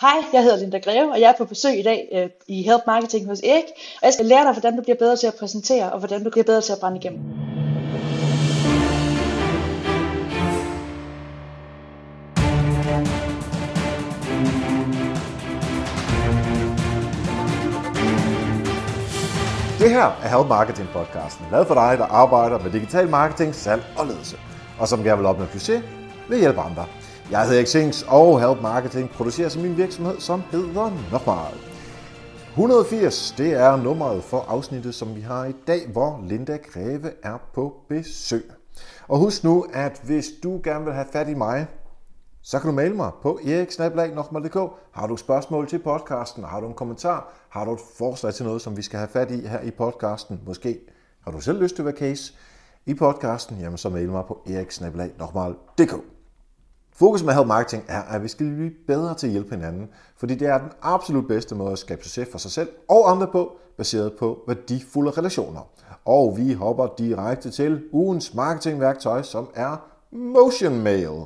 Hej, jeg hedder Linda Greve, og jeg er på besøg i dag øh, i Help Marketing hos Erik. Og jeg skal lære dig, hvordan du bliver bedre til at præsentere, og hvordan du bliver bedre til at brænde igennem. Det her er Help Marketing podcasten, lavet for dig, der arbejder med digital marketing, salg og ledelse, og som gerne vil opnå succes ved hjælp hjælpe andre. Jeg hedder Xings, og Help Marketing producerer som min virksomhed, som hedder Nokmal. 180, det er nummeret for afsnittet, som vi har i dag, hvor Linda Greve er på besøg. Og husk nu, at hvis du gerne vil have fat i mig, så kan du maile mig på eriksnablag.dk. Har du spørgsmål til podcasten? Har du en kommentar? Har du et forslag til noget, som vi skal have fat i her i podcasten? Måske har du selv lyst til at være case i podcasten? Jamen så mail mig på eriksnablag.dk. Fokus med Help Marketing er, at vi skal blive bedre til at hjælpe hinanden, fordi det er den absolut bedste måde at skabe succes for sig selv og andre på, baseret på værdifulde relationer. Og vi hopper direkte til ugens marketingværktøj, som er Motion Mail.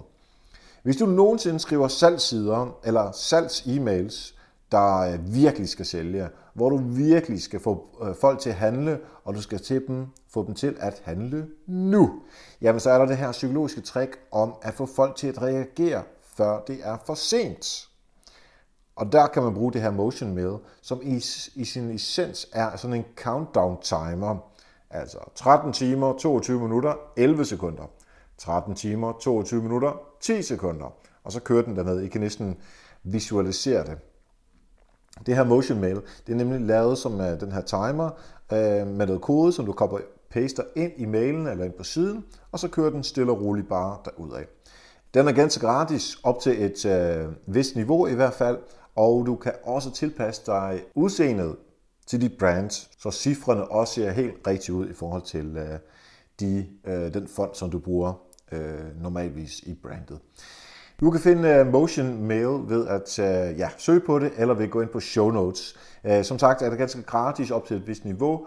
Hvis du nogensinde skriver salgssider eller salgs-emails der øh, virkelig skal sælge, hvor du virkelig skal få øh, folk til at handle, og du skal til dem, få dem til at handle nu, jamen så er der det her psykologiske trick om at få folk til at reagere, før det er for sent. Og der kan man bruge det her motion med, som i, i sin essens er sådan en countdown timer. Altså 13 timer, 22 minutter, 11 sekunder. 13 timer, 22 minutter, 10 sekunder. Og så kører den derned. I kan næsten visualisere det. Det her motion mail, det er nemlig lavet som uh, den her timer uh, med noget kode, som du kopper paster ind i mailen eller ind på siden, og så kører den stille og roligt bare derudad. Den er ganske gratis op til et uh, vist niveau i hvert fald, og du kan også tilpasse dig udseendet til dit brand, så cifrene også ser helt rigtigt ud i forhold til øh, de, øh, den font, som du bruger øh, normalvis i brandet. Du kan finde øh, Motion Mail ved at øh, ja, søge på det, eller ved at gå ind på show notes. Øh, som sagt er det ganske gratis op til et vist niveau,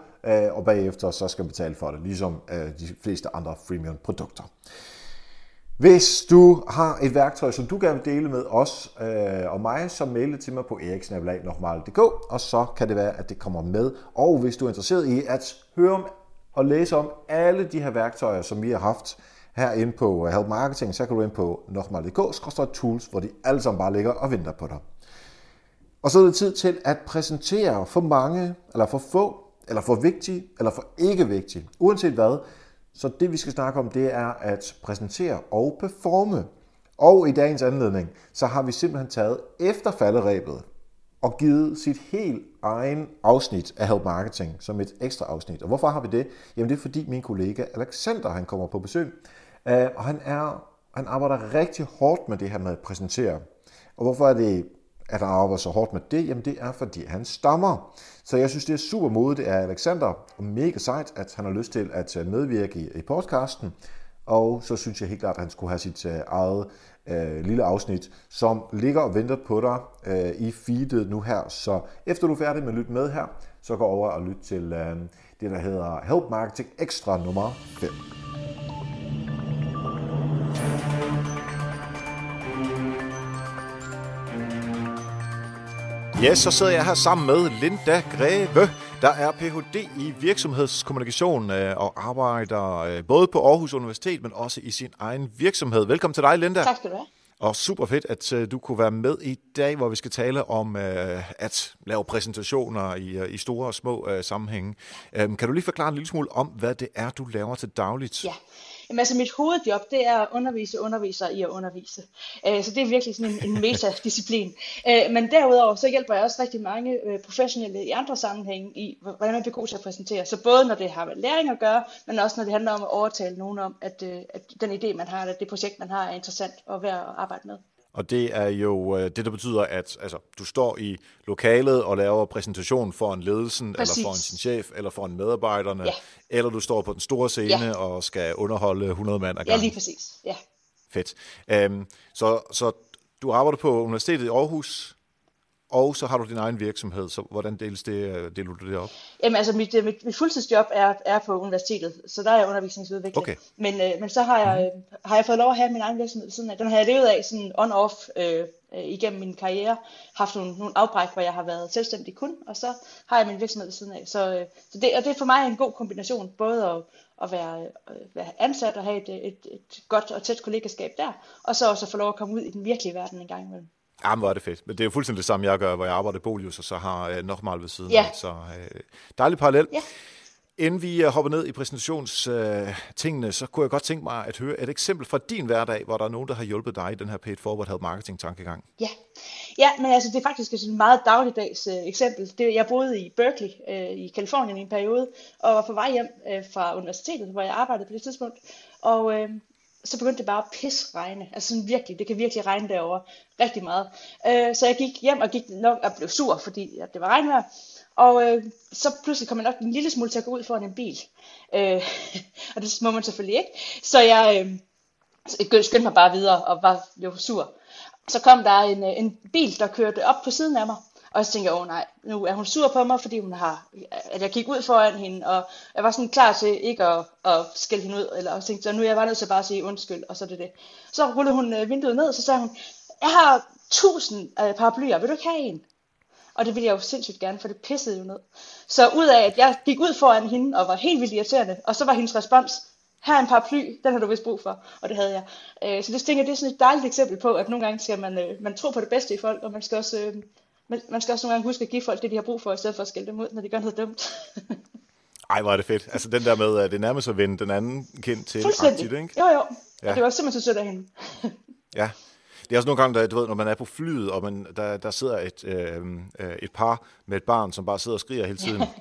og bagefter så skal man betale for det, ligesom de fleste andre freemium produkter. Hvis du har et værktøj, som du gerne vil dele med os øh, og mig, så mail det til mig på eriksnabelag.dk, og så kan det være, at det kommer med. Og hvis du er interesseret i at høre om og læse om alle de her værktøjer, som vi har haft herinde på Help Marketing, så kan du ind på nokmal.dk, tools, hvor de alle sammen bare ligger og venter på dig. Og så er det tid til at præsentere for mange, eller for få, eller for vigtige, eller for ikke vigtige. Uanset hvad, så det vi skal snakke om, det er at præsentere og performe. Og i dagens anledning, så har vi simpelthen taget efter falderæbet og givet sit helt egen afsnit af Help Marketing som et ekstra afsnit. Og hvorfor har vi det? Jamen det er fordi min kollega Alexander, han kommer på besøg, øh, og han, er, han arbejder rigtig hårdt med det her med at præsentere. Og hvorfor er det, at han arbejder så hårdt med det? Jamen det er fordi han stammer. Så jeg synes, det er super modigt af Alexander, og mega sejt, at han har lyst til at øh, medvirke i, i podcasten. Og så synes jeg helt klart, at han skulle have sit øh, eget øh, lille afsnit, som ligger og venter på dig i feedet nu her. Så efter du er færdig med at lytte med her, så gå over og lyt til det, der hedder Help Marketing Extra nummer 5. Ja, så sidder jeg her sammen med Linda Greve, der er Ph.D. i virksomhedskommunikation øh, og arbejder øh, både på Aarhus Universitet, men også i sin egen virksomhed. Velkommen til dig, Linda. Tak skal du have. Og super fedt, at uh, du kunne være med i dag, hvor vi skal tale om at lave præsentationer i, i store og små sammenhænge. Um, kan du lige forklare en lille smule om, hvad det er, du laver til dagligt? Ja, Jamen, altså mit hovedjob, det er at undervise undervisere i at undervise. Øh, så det er virkelig sådan en, en metadisciplin. Øh, men derudover, så hjælper jeg også rigtig mange øh, professionelle i andre sammenhænge i, hvordan man bliver god til at præsentere. Så både når det har med læring at gøre, men også når det handler om at overtale nogen om, at, øh, at den idé, man har, eller det projekt, man har, er interessant og værd at arbejde med. Og det er jo øh, det, der betyder, at altså, du står i lokalet og laver præsentation for en ledelsen, Præcis. eller for en sin chef, eller for en medarbejderne, ja. eller du står på den store scene ja. og skal underholde 100 mand ad gangen. Ja, lige præcis. Ja. Fedt. Um, så, så du arbejder på Universitetet i Aarhus, og så har du din egen virksomhed, så hvordan deles det, øh, deler du det op? Jamen altså, mit, øh, mit, mit fuldtidsjob er, er på universitetet, så der er jeg undervisningsudvikler. Okay. Men, øh, men så har jeg, mm. har jeg fået lov at have min egen virksomhed siden af. Den har jeg levet af sådan on-off øh, øh, igennem min karriere haft nogle, nogle afbræk, hvor jeg har været selvstændig kun, og så har jeg min virksomhed siden af. Så, øh, så det, og det er for mig en god kombination, både at, at være, øh, være ansat og have et, et, et godt og tæt kollegaskab der, og så også at få lov at komme ud i den virkelige verden en gang imellem. Ja, men hvor er det fedt. Men det er jo fuldstændig det samme, jeg gør, hvor jeg arbejder i Bolius, og så har øh, nok meget ved siden Ja. af. Så øh, dejlig parallel. Ja. Inden vi øh, hopper ned i præsentationstingene, øh, tingene, så kunne jeg godt tænke mig at høre et eksempel fra din hverdag, hvor der er nogen, der har hjulpet dig i den her paid forward help marketing tankegang. Ja. ja, men altså det er faktisk et meget dagligdags øh, eksempel. Det, jeg boede i Berkeley øh, i Kalifornien i en periode, og var på vej hjem øh, fra universitetet, hvor jeg arbejdede på det tidspunkt. Og øh, så begyndte det bare at pisregne. Altså sådan virkelig, det kan virkelig regne derovre rigtig meget. Øh, så jeg gik hjem og gik nok og blev sur, fordi at det var regnvejr. Og øh, så pludselig kom jeg nok en lille smule til at gå ud foran en bil. Øh, og det må man selvfølgelig ikke. Så jeg øh, skyndte mig bare videre og var jo sur. Så kom der en, øh, en bil, der kørte op på siden af mig. Og så tænkte jeg, åh nej, nu er hun sur på mig, fordi hun har, at jeg gik ud foran hende, og jeg var sådan klar til ikke at, at skælde hende ud, eller og tænkte, så nu er jeg bare nødt til bare at sige undskyld, og så er det det. Så rullede hun øh, vinduet ned, og så sagde hun, jeg har tusind øh, paraplyer, vil du ikke have en? Og det ville jeg jo sindssygt gerne, for det pissede jo ned. Så ud af, at jeg gik ud foran hende, og var helt vildt irriterende, og så var hendes respons, her er en paraply, den har du vist brug for, og det havde jeg. Øh, så det tænker jeg, det er sådan et dejligt eksempel på, at nogle gange skal man, øh, man tro på det bedste i folk, og man skal også, øh, man, man skal også nogle gange huske at give folk det, de har brug for, i stedet for at skælde dem ud, når de gør noget dumt. Ej, hvor er det fedt. Altså den der med, at det nærmest at vende den anden kind til aktivt, ikke? Jo, jo. Ja. Og det var simpelthen så sødt af hende. Ja. Det er også nogle gange, der, du ved, når man er på flyet, og man, der, der sidder et, øh, øh, et par med et barn, som bare sidder og skriger hele tiden.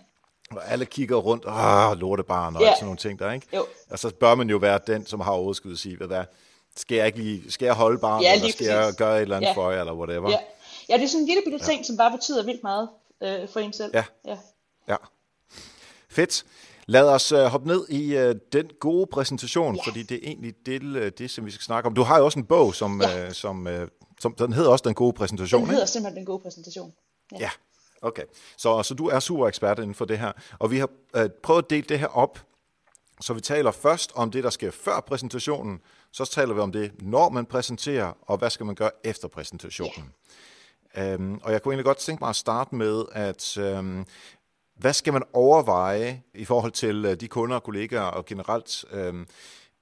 Og alle kigger rundt, åh, lortebarn, og yeah. sådan nogle ting der, ikke? Jo. Og så bør man jo være den, som har overskud at sige, hvad skal jeg ikke lige, skal jeg holde barnet, Ja, eller skal jeg præcis. gøre et eller andet Ja. for jer, eller whatever. Ja. Ja, det er sådan en lille bitte ting, som bare betyder vildt meget øh, for en selv. Ja. ja. Ja. Fedt. Lad os uh, hoppe ned i uh, den gode præsentation, Ja. fordi det er egentlig det, uh, det, som vi skal snakke om. Du har jo også en bog, som, Ja. uh, som, uh, som den hedder også Den gode præsentation, Den ikke? hedder simpelthen den gode præsentation. Ja. Ja, okay. Så, så du er super ekspert inden for det her. Og vi har øh, prøvet at dele det her op, så vi taler først om det, der sker før præsentationen, så taler vi om det, når man præsenterer, og hvad skal man gøre efter præsentationen. Øhm, og jeg kunne egentlig godt tænke mig at starte med, at øhm, hvad skal man overveje i forhold til øh, de kunder og kollegaer og generelt, øhm,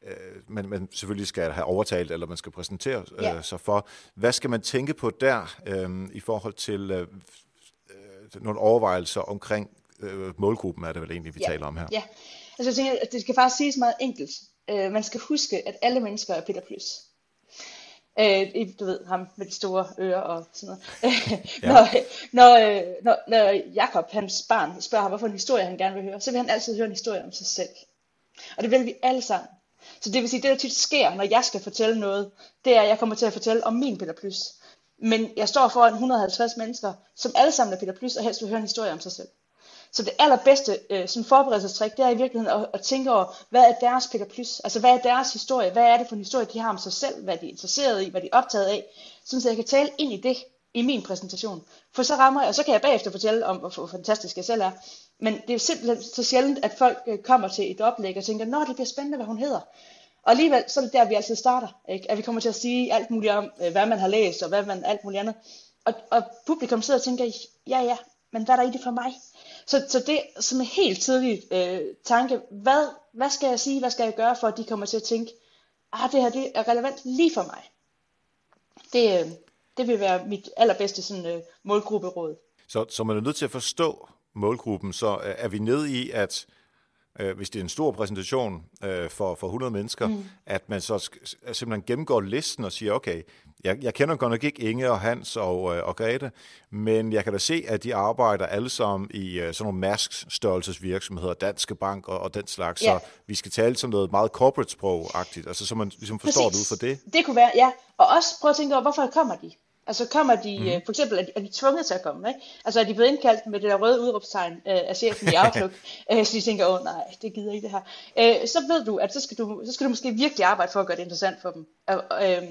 øh, man, man selvfølgelig skal have overtalt, eller man skal præsentere øh, Ja. sig for. Hvad skal man tænke på der øhm, i forhold til øh, øh, nogle overvejelser omkring øh, målgruppen, er det vel egentlig, vi Ja. taler om her? Ja, altså jeg tænker, at det skal faktisk siges meget enkelt. Øh, man skal huske, at alle mennesker er Peter Plys. Øh, du ved, ham med de store ører og sådan noget. Ja. når, når, øh, når, når Jakob, hans barn, spørger ham, hvorfor en historie han gerne vil høre, så vil han altid høre en historie om sig selv. Og det vil vi alle sammen. Så det vil sige, det der tit sker, når jeg skal fortælle noget, det er, at jeg kommer til at fortælle om min Peter Plys. Men jeg står foran 150 mennesker, som alle sammen er Peter Plys, og helst vil høre en historie om sig selv. Så det allerbedste øh, sådan forberedelsestrik, det er i virkeligheden at, at tænke over, hvad er deres pick plus? Altså, hvad er deres historie? Hvad er det for en historie, de har om sig selv? Hvad er de interesseret i? Hvad er de optaget af? Sådan, så jeg kan tale ind i det i min præsentation. For så rammer jeg, og så kan jeg bagefter fortælle om, hvor fantastisk jeg selv er. Men det er simpelthen så sjældent, at folk øh, kommer til et oplæg og tænker, nå, det bliver spændende, hvad hun hedder. Og alligevel, så er det der, vi altid starter. Ikke? At vi kommer til at sige alt muligt om, øh, hvad man har læst, og hvad man, alt muligt andet. Og, og publikum sidder og tænker, ja, ja, men hvad er der i det for mig? Så, så det som en helt tidlig øh, tanke, hvad, hvad skal jeg sige, hvad skal jeg gøre, for at de kommer til at tænke, ah, det her det er relevant lige for mig. Det, øh, det vil være mit allerbedste sådan, øh, målgrupperåd. Så, så man er nødt til at forstå målgruppen, så øh, er vi nede i, at øh, hvis det er en stor præsentation øh, for, for 100 mennesker, mm. at man så simpelthen gennemgår listen og siger, okay, jeg, jeg kender godt nok ikke Inge og Hans og, øh, og Grete, men jeg kan da se, at de arbejder alle sammen i øh, sådan nogle Mærsk størrelsesvirksomheder, Danske Bank og, og den slags, Ja. så vi skal tale som noget meget corporate sprog-agtigt, altså så man ligesom forstår det ud fra det. Det kunne være, ja. Og også prøve at tænke over, hvorfor kommer de? Altså kommer de, mm. for eksempel, er de, er de tvunget til at komme, ikke? Altså er de blevet indkaldt med det der røde udråbstegn øh, af chefen i Outlook, øh, så de tænker, åh nej, det gider ikke det her. Øh, så ved du, at så skal du, så skal du måske virkelig arbejde for at gøre det interessant for dem. Øh, øh,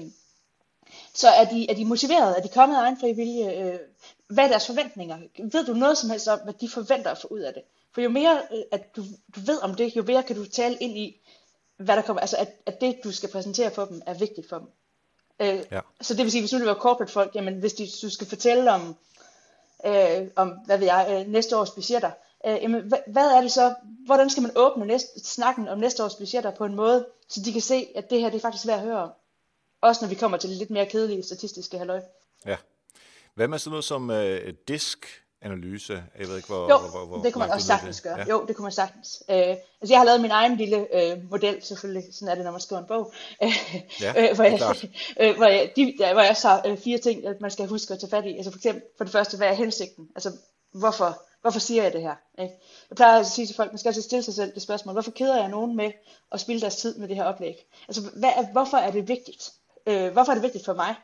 så er de, er de motiveret? Er de kommet af egen fri vilje? Øh, hvad er deres forventninger? Ved du noget som helst om, hvad de forventer at få ud af det? For jo mere, øh, at du, du ved om det, jo mere kan du tale ind i, hvad der kommer, altså at, at det, du skal præsentere for dem, er vigtigt for dem. Øh, ja. Så det vil sige, hvis nu det var corporate folk, jamen hvis de, du skal fortælle om, øh, om hvad ved jeg, øh, næste års budgetter, øh, jamen, hvad, hvad er det så, hvordan skal man åbne næste, snakken om næste års budgetter på en måde, så de kan se, at det her det er faktisk værd at høre om. Også når vi kommer til det lidt mere kedelige statistiske halvøj. Ja. Hvad med sådan noget som øh, disk analyse. Jeg ved ikke, hvor... Jo, hvor, hvor, det kunne man også sagtens gøre. Ja. Jo, det kunne man sagtens. Øh, altså, jeg har lavet min egen lille øh, model, selvfølgelig. Sådan er det, når man skriver en bog. ja, øh, hvor, jeg, øh, hvor, jeg, de, der, hvor jeg har øh, fire ting, at man skal huske at tage fat i. Altså for eksempel, for det første, hvad er hensigten? Altså, hvorfor, hvorfor siger jeg det her? Ikke? Jeg plejer at sige til folk, man skal altså stille sig selv det spørgsmål, hvorfor keder jeg nogen med at spille deres tid med det her oplæg? Altså, hvad er, hvorfor er det vigtigt? Øh, hvorfor er det vigtigt for mig?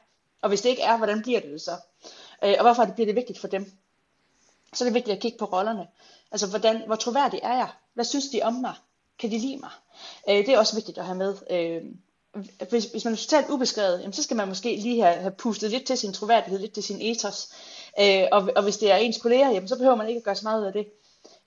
Og hvis det ikke er, hvordan bliver det, det så? Øh, og hvorfor bliver det vigtigt for dem? Så er det vigtigt at kigge på rollerne. Altså, hvordan, hvor troværdig er jeg? Hvad synes de om mig? Kan de lide mig? Øh, det er også vigtigt at have med. Øh, hvis, hvis man er totalt ubeskrevet, jamen, så skal man måske lige have, have pustet lidt til sin troværdighed, lidt til sin ethos. Øh, og, og hvis det er ens kolleger, jamen, så behøver man ikke at gøre så meget ud af det.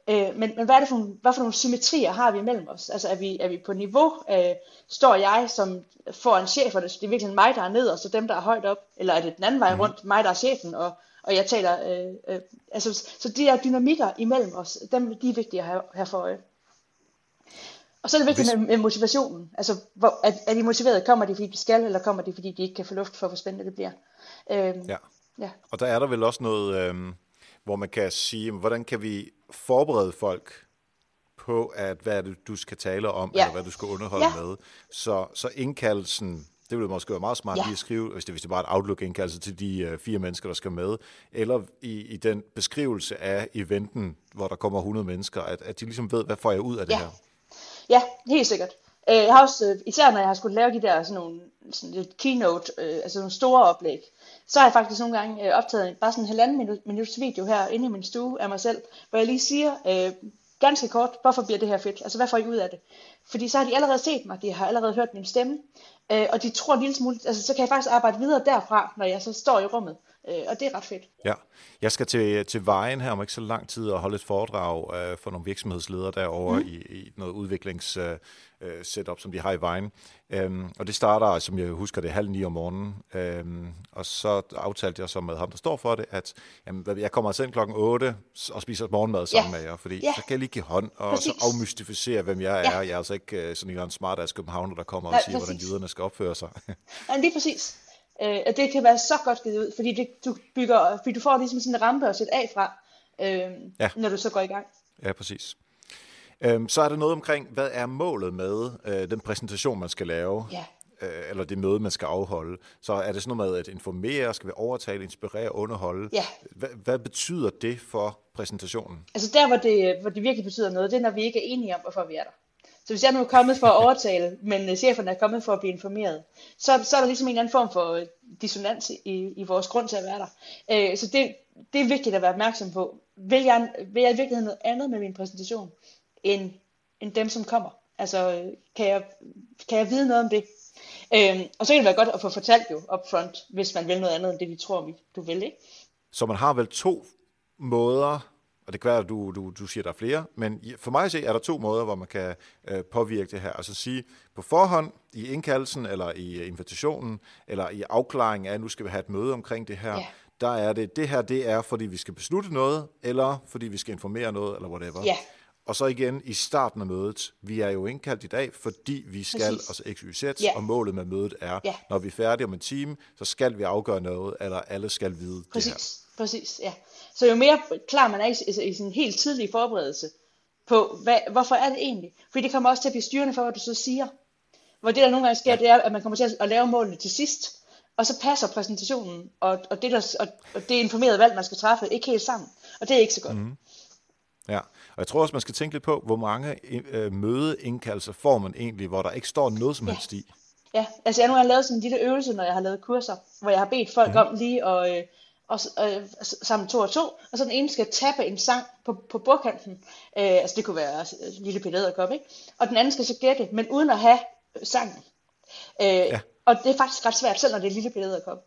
Øh, men, men hvad er det for, hvad for nogle symmetrier har vi imellem os? Altså er vi, er vi på niveau? Øh, står jeg som får en chef, og det er virkelig mig, der er ned, og så dem, der er højt op? Eller er det den anden vej mhm. rundt, mig, der er chefen, og, og jeg taler, øh, øh, altså, så de her dynamikker imellem os, dem, de er vigtige at have, have for øje. Og så er det vigtigt Hvis... med, med motivationen. Altså, hvor, er, er de motiveret? Kommer de, fordi de skal, eller kommer de, fordi de ikke kan få luft for, hvor spændende det bliver? Øh, ja. ja. Og der er der vel også noget, øh, hvor man kan sige, hvordan kan vi forberede folk på, at hvad er det, du skal tale om, ja. eller hvad du skal underholde ja. med. Så, så indkaldelsen det ville måske være meget smart ja. lige at skrive, hvis det, hvis det bare er et Outlook-indkaldelse til de uh, fire mennesker, der skal med. Eller i, i den beskrivelse af eventen, hvor der kommer 100 mennesker, at, at de ligesom ved, hvad får jeg ud af det ja. her. Ja, helt sikkert. Øh, jeg har også, øh, især når jeg har skulle lave de der sådan nogle sådan lidt keynote, øh, altså nogle store oplæg, så har jeg faktisk nogle gange øh, optaget bare sådan en halvanden minut, minuts video her inde i min stue af mig selv, hvor jeg lige siger, øh, ganske kort, hvorfor bliver det her fedt? Altså, hvad får I ud af det? Fordi så har de allerede set mig, de har allerede hørt min stemme, øh, og de tror en lille smule, altså så kan jeg faktisk arbejde videre derfra, når jeg så står i rummet, øh, og det er ret fedt. Ja, jeg skal til, til Vejen her om ikke så lang tid og holde et foredrag øh, for nogle virksomhedsledere derovre mm. i, i noget udviklings... Øh, øh, setup, som de har i vejen. Øhm, og det starter, som jeg husker det, halv ni om morgenen. Øhm, og så aftalte jeg så med ham, der står for det, at jamen, jeg kommer altså ind klokken 8 og spiser morgenmad sammen ja. med jer, fordi ja. så kan jeg lige give hånd og Præcis. så afmystificere, hvem jeg er. Ja. Jeg er altså ikke uh, sådan en smart ass københavner, der kommer og siger, hvordan jyderne skal opføre sig. Nej, lige præcis. Øh, det kan være så godt givet ud, fordi det, du, bygger, fordi du får ligesom sådan en rampe at sætte af fra, øh, ja. når du så går i gang. Ja, præcis. Øhm, så er der noget omkring, hvad er målet med øh, den præsentation, man skal lave? Ja. Øh, eller det møde, man skal afholde. Så er det sådan noget med at informere, skal vi overtale, inspirere, underholde? Ja. Hvad, hvad betyder det for præsentationen? Altså der, hvor det, hvor det virkelig betyder noget, det er, når vi ikke er enige om, hvorfor vi er der. Så hvis jeg nu er kommet for at overtale, men øh, cheferne er kommet for at blive informeret, så, så er der ligesom en eller anden form for øh, dissonans i, i vores grund til at være der. Øh, så det, det er vigtigt at være opmærksom på. Vil jeg, vil jeg i virkeligheden noget andet med min præsentation? end, end dem, som kommer. Altså, øh, kan jeg, kan jeg vide noget om det? Øhm, og så kan det være godt at få fortalt jo upfront, hvis man vil noget andet end det, vi tror, du vil, ikke? Så man har vel to måder, og det kan være, at du, du, du siger, at der er flere, men for mig at se, er der to måder, hvor man kan øh, påvirke det her. Altså sige på forhånd, i indkaldelsen, eller i invitationen, eller i afklaringen af, at nu skal vi have et møde omkring det her, ja. der er det, det her, det er, fordi vi skal beslutte noget, eller fordi vi skal informere noget, eller whatever. Ja. Og så igen i starten af mødet, vi er jo indkaldt i dag, fordi vi skal Præcis. os XYZ, yeah. og målet med mødet er, yeah. når vi er færdige om en time, så skal vi afgøre noget, eller alle skal vide Præcis. det her. Præcis, ja. Så jo mere klar man er i, i sin helt tidlige forberedelse på, hvad, hvorfor er det egentlig? Fordi det kommer også til at blive styrende for, hvad du så siger. Hvor det, der nogle gange sker, det er, at man kommer til at lave målene til sidst, og så passer præsentationen og, og, det, der, og, og det informerede valg, man skal træffe, ikke helt sammen. Og det er ikke så godt. Mm. Ja, og jeg tror også, man skal tænke lidt på, hvor mange øh, mødeindkaldelser får man egentlig, hvor der ikke står noget som helst ja. i. Ja, altså jeg nu har lavet sådan en lille øvelse, når jeg har lavet kurser, hvor jeg har bedt folk mm. om lige at øh, og, øh, sammen to og to, og så den ene skal tappe en sang på, på bordkanten, øh, altså det kunne være øh, lille Peter Edderkop, ikke? Og den anden skal så gætte, men uden at have sangen. Øh, ja. Og det er faktisk ret svært, selv når det er lille Peter Edderkop.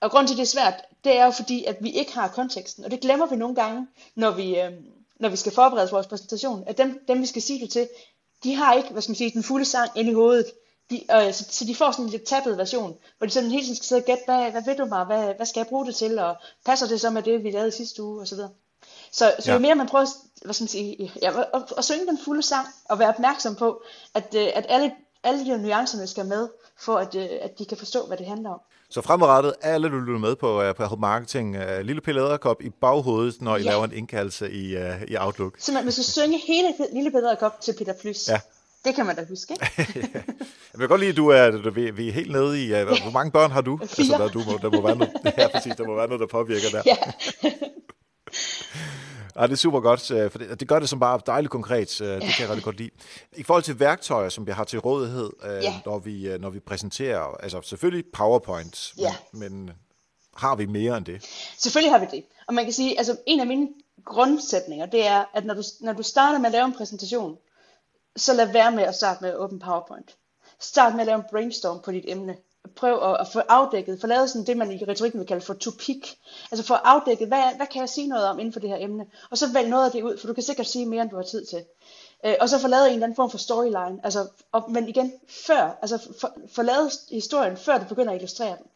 Og grund til, at det er svært, det er jo fordi, at vi ikke har konteksten, og det glemmer vi nogle gange, når vi, øh, når vi skal forberede vores præsentation, at dem, dem vi skal sige det til, de har ikke, hvad skal man sige, den fulde sang ind i hovedet. De, øh, så, så de får sådan en lidt tappet version, hvor de sådan hele tiden skal sidde og gætte, hvad, hvad ved du mig, hvad, hvad skal jeg bruge det til, og passer det så med det, vi lavede sidste uge, og så videre. Så, så ja. jo mere man prøver hvad skal man sige, ja, at, at synge den fulde sang, og være opmærksom på, at, øh, at alle, alle de nuancerne skal med, for at, øh, at de kan forstå, hvad det handler om. Så fremadrettet, alle du lytter med på, uh, på Marketing, uh, lille Æderkop i baghovedet, når I ja. laver en indkaldelse i, uh, i Outlook. Så man, man skal synge hele Lille Æderkop til Peter Plus. Ja. Det kan man da huske, ikke? Jeg vil godt lide, at du er, du, vi, vi er helt nede i... Uh, hvor mange børn har du? Fire. Altså, der, du må, der, må være noget, ja, præcis, der må være noget, der påvirker der. Ja. Ja, det er super godt, for det, det gør det som bare dejligt konkret. Det kan jeg rigtig godt lide. I forhold til værktøjer, som vi har til rådighed, ja. når, vi, når vi præsenterer, altså selvfølgelig PowerPoint, ja. men, men har vi mere end det? Selvfølgelig har vi det. Og man kan sige, altså en af mine grundsætninger, det er, at når du, når du starter med at lave en præsentation, så lad være med at starte med at åbne PowerPoint. Start med at lave en brainstorm på dit emne. Prøv at, at få afdækket, få lavet sådan det, man i retorikken vil kalde for topik. Altså få afdækket, hvad, hvad kan jeg sige noget om inden for det her emne? Og så vælg noget af det ud, for du kan sikkert sige mere, end du har tid til. Øh, og så få lavet en eller anden form for storyline. Altså, og, men igen, før, altså få lavet historien, før du begynder at illustrere den.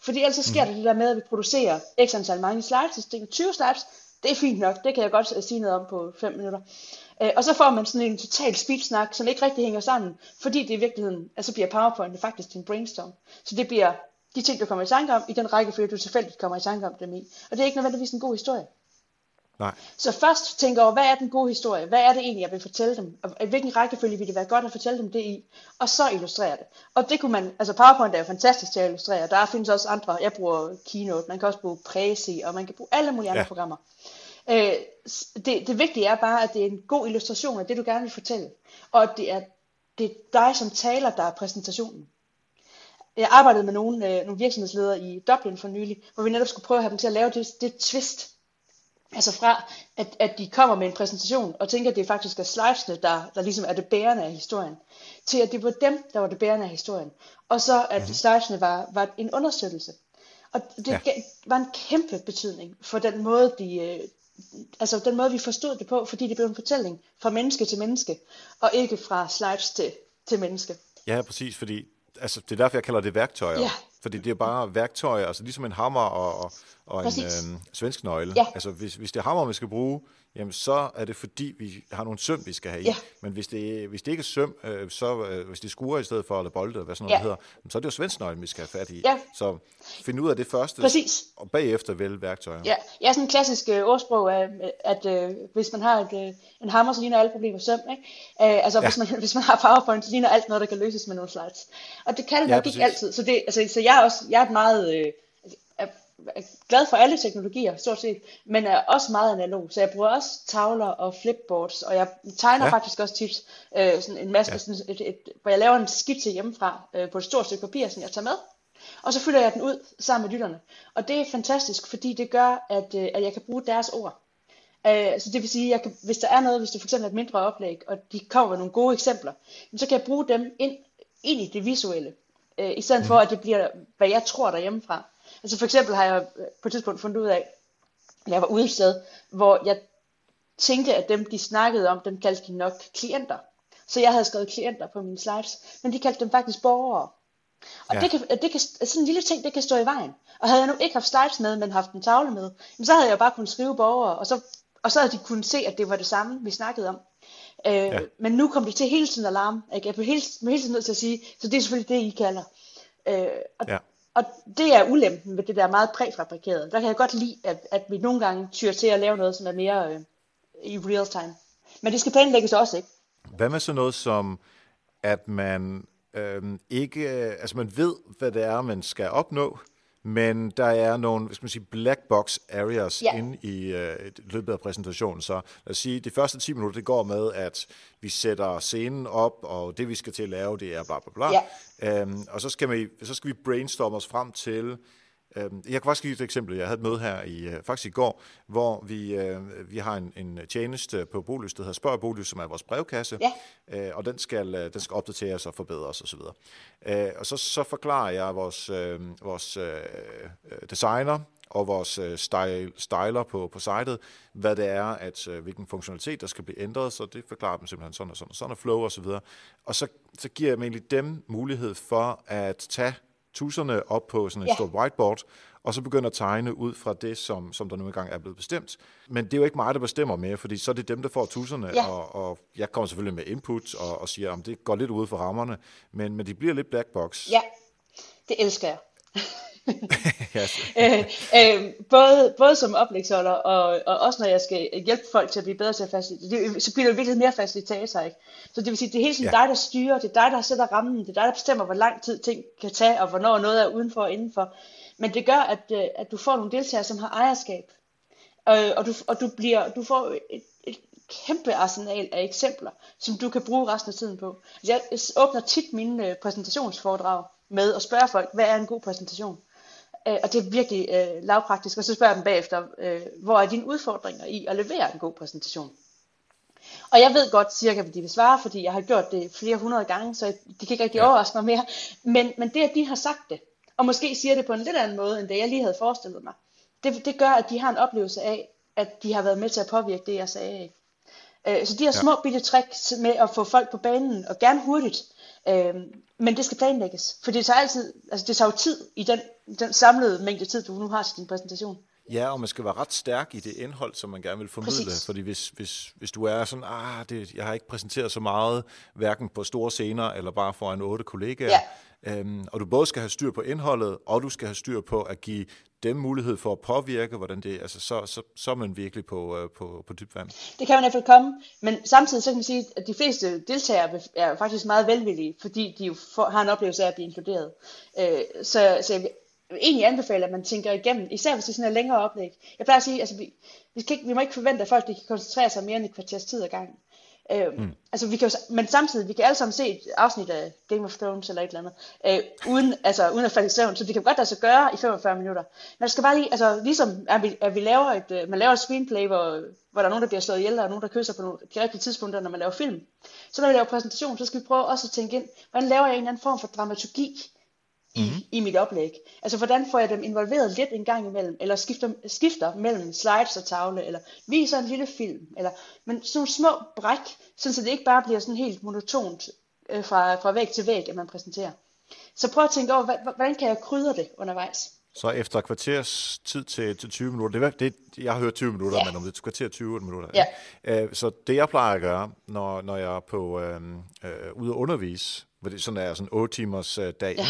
Fordi ellers så sker mm. der det der med, at vi producerer x antal mange slides, er 20 slides, det er fint nok, det kan jeg godt sige noget om på 5 minutter. Øh, og så får man sådan en total speed-snak, som ikke rigtig hænger sammen, fordi det i virkeligheden, altså bliver PowerPoint faktisk en brainstorm. Så det bliver de ting, du kommer i tanke om, i den rækkefølge, du tilfældigt kommer i tanke om dem i. Og det er ikke nødvendigvis en god historie. Nej. Så først tænker over, hvad er den gode historie? Hvad er det egentlig, jeg vil fortælle dem? Og hvilken rækkefølge vil det være godt at fortælle dem det i? Og så illustrere det. Og det kunne man, altså PowerPoint er jo fantastisk til at illustrere. Der findes også andre, jeg bruger Keynote, man kan også bruge Prezi, og man kan bruge alle mulige andre ja. programmer. Øh, det, det vigtige er bare, at det er en god illustration af det, du gerne vil fortælle. Og at det er, det er dig som taler, der er præsentationen. Jeg arbejdede med nogle, øh, nogle virksomhedsledere i Dublin for nylig, hvor vi netop skulle prøve at have dem til at lave det, det twist. Altså fra, at, at de kommer med en præsentation, og tænker, at det faktisk er slidesene, der, der ligesom er det bærende af historien, til at det var dem, der var det bærende af historien. Og så at mm-hmm. slidesene var, var en understøttelse. Og det ja. var en kæmpe betydning for den måde, de, øh, altså den måde, vi forstod det på, fordi det blev en fortælling fra menneske til menneske, og ikke fra slides til, til menneske. Ja, præcis, fordi altså, det er derfor, jeg kalder det værktøjer. Ja. Fordi det er bare værktøjer, altså ligesom en hammer og, og, og en øh, svensk nøgle. Ja. Altså hvis, hvis det er hammer, man skal bruge, jamen så er det fordi, vi har nogle søm, vi skal have i. Ja. Men hvis det, hvis det ikke er søm, øh, så øh, hvis det skuer i stedet for, eller bolde, hvad sådan noget ja. hedder, så er det jo svensknøglen, vi skal have fat i. Ja. Så find ud af det første, Præcis. og bagefter vælge værktøjer. Ja, ja sådan en klassisk øh, ordsprog er, at øh, hvis man har et, øh, en hammer, så ligner alle problemer søm. Ikke? Øh, altså ja. hvis, man, hvis man har PowerPoint, så ligner alt noget, der kan løses med nogle slides. Og det kan det ja, nok ikke altid. Så, det, altså, så jeg, er også, jeg er et meget... Øh, glad for alle teknologier, stort set, men er også meget analog. Så jeg bruger også tavler og flipboards, og jeg tegner ja. faktisk også tit øh, sådan en masse, ja. sådan et, et, hvor jeg laver en skitse hjemmefra øh, på et stort stykke papir, som jeg tager med. Og så fylder jeg den ud sammen med lytterne. Og det er fantastisk, fordi det gør, at, øh, at jeg kan bruge deres ord. Øh, så det vil sige, at hvis der er noget, hvis det for eksempel er et mindre oplæg, og de kommer med nogle gode eksempler, så kan jeg bruge dem ind, ind i det visuelle, øh, i stedet for, mhm. at det bliver, hvad jeg tror derhjemmefra. Altså for eksempel har jeg på et tidspunkt fundet ud af, at jeg var ude et sted, hvor jeg tænkte, at dem, de snakkede om, dem kaldte de nok klienter. Så jeg havde skrevet klienter på mine slides, men de kaldte dem faktisk borgere. Og ja. det kan, det kan, sådan en lille ting, det kan stå i vejen. Og havde jeg nu ikke haft slides med, men haft en tavle med, så havde jeg bare kunnet skrive borgere, og så, og så havde de kunnet se, at det var det samme, vi snakkede om. Øh, ja. Men nu kom det til hele tiden alarm. Ikke? Jeg blev hele, hele tiden nødt til at sige, så det er selvfølgelig det, I kalder. Øh, og, ja og det er ulempen ved det der meget præfabrikerede. Der kan jeg godt lide, at, at vi nogle gange tyrer til at lave noget, som er mere øh, i real time. Men det skal planlægges også, ikke? Hvad med sådan noget som, at man øhm, ikke, øh, altså man ved, hvad det er, man skal opnå, men der er nogle hvad skal man sige, black box areas ja. inde i øh, løbet af præsentationen. Så lad os sige, de første 10 minutter, det går med, at vi sætter scenen op, og det vi skal til at lave, det er bla bla bla. Ja. Øhm, og så skal, vi, så skal vi brainstorme os frem til, jeg kan faktisk give et eksempel. Jeg havde et møde her i øh, faktisk i går, hvor vi, øh, vi har en, en tjeneste på Bolys, der hedder Spørg Bolys, som er vores brevkasse, ja. øh, og den skal, den skal opdateres og forbedres osv. Og, øh, og så, så forklarer jeg vores, vores designer og vores style, styler på, på sitet, hvad det er, at hvilken funktionalitet, der skal blive ændret, så det forklarer dem simpelthen sådan og sådan og sådan, og flow og så videre. Og så, så giver jeg egentlig dem mulighed for at tage tusserne op på sådan et ja. stort whiteboard, og så begynde at tegne ud fra det, som, som der nu engang er blevet bestemt. Men det er jo ikke mig, der bestemmer mere, fordi så er det dem, der får tusserne, ja. og, og jeg kommer selvfølgelig med input og, og siger, om det går lidt ud for rammerne, men, men de bliver lidt black box. Ja, det elsker jeg. øh, øh, både, både som oplægsholder og, og også når jeg skal hjælpe folk til at blive bedre til at facilitere, så bliver det virkelig mere facilitator, ikke? Så det vil sige, det er hele tiden ja. dig, der styrer, det er dig, der sætter rammen, det er dig, der bestemmer, hvor lang tid ting kan tage, og hvornår noget er udenfor og indenfor. Men det gør, at, øh, at du får nogle deltagere, som har ejerskab. Øh, og du, og du, bliver, du får et, et kæmpe arsenal af eksempler, som du kan bruge resten af tiden på. Jeg åbner tit mine øh, præsentationsforedrag med at spørge folk, hvad er en god præsentation? Øh, og det er virkelig øh, lavpraktisk. Og så spørger jeg dem bagefter, øh, hvor er dine udfordringer i at levere en god præsentation? Og jeg ved godt cirka, hvad de vil svare, fordi jeg har gjort det flere hundrede gange, så de kan ikke rigtig ja. overraske mig mere. Men, men det, at de har sagt det, og måske siger det på en lidt anden måde, end det jeg lige havde forestillet mig, det, det gør, at de har en oplevelse af, at de har været med til at påvirke det, jeg sagde. Øh, så de her små bitte tricks med at få folk på banen, og gerne hurtigt, øh, Øhm, men det skal planlægges, for det tager altid, altså det tager jo tid i den, den samlede mængde tid, du nu har til din præsentation. Ja, og man skal være ret stærk i det indhold, som man gerne vil formidle. Præcis. Fordi hvis, hvis, hvis du er sådan, ah, det, jeg har ikke præsenteret så meget, hverken på store scener eller bare for en otte kollegaer, ja. Øhm, og du både skal have styr på indholdet, og du skal have styr på at give dem mulighed for at påvirke, hvordan det altså så, så, så er man virkelig på, øh, på, på dybt vand. Det kan man i hvert fald komme, men samtidig så kan man sige, at de fleste deltagere er faktisk meget velvillige, fordi de jo får, har en oplevelse af at blive inkluderet. Øh, så, så egentlig anbefale, at man tænker igennem, især hvis det er sådan en længere oplæg. Jeg plejer at sige, altså vi, vi, skal ikke, vi må ikke forvente, at folk de kan koncentrere sig mere end et kvarters tid ad gangen. Øh, mm. altså, vi kan jo, men samtidig, vi kan alle sammen se et afsnit af Game of Thrones eller et eller andet, øh, uden, altså, uden at falde i søvn, så det kan godt lade sig gøre i 45 minutter. Men det skal bare lige, altså ligesom at vi, at vi laver et, øh, man laver et screenplay, hvor, hvor der er nogen, der bliver slået ihjel, og nogen, der kysser på nogle, de rigtige tidspunkter, når man laver film. Så når vi laver præsentation, så skal vi prøve også at tænke ind, hvordan laver jeg en eller anden form for dramaturgi, i, mm-hmm. i mit oplæg. Altså, hvordan får jeg dem involveret lidt en gang imellem, eller skifter, skifter mellem slides og tavle, eller viser en lille film, eller, men sådan nogle små bræk, så det ikke bare bliver sådan helt monotont øh, fra, fra væg til væg, at man præsenterer. Så prøv at tænke over, hvordan kan jeg krydre det undervejs? Så efter kvarters tid til, til 20 minutter, det, det, jeg har hørt 20 minutter, ja. men om det er kvarter 20 minutter. Ja. Ja. Øh, så det jeg plejer at gøre, når, når jeg er på øh, øh, ude at undervise, hvor det sådan er sådan 8 timers øh, dag, ja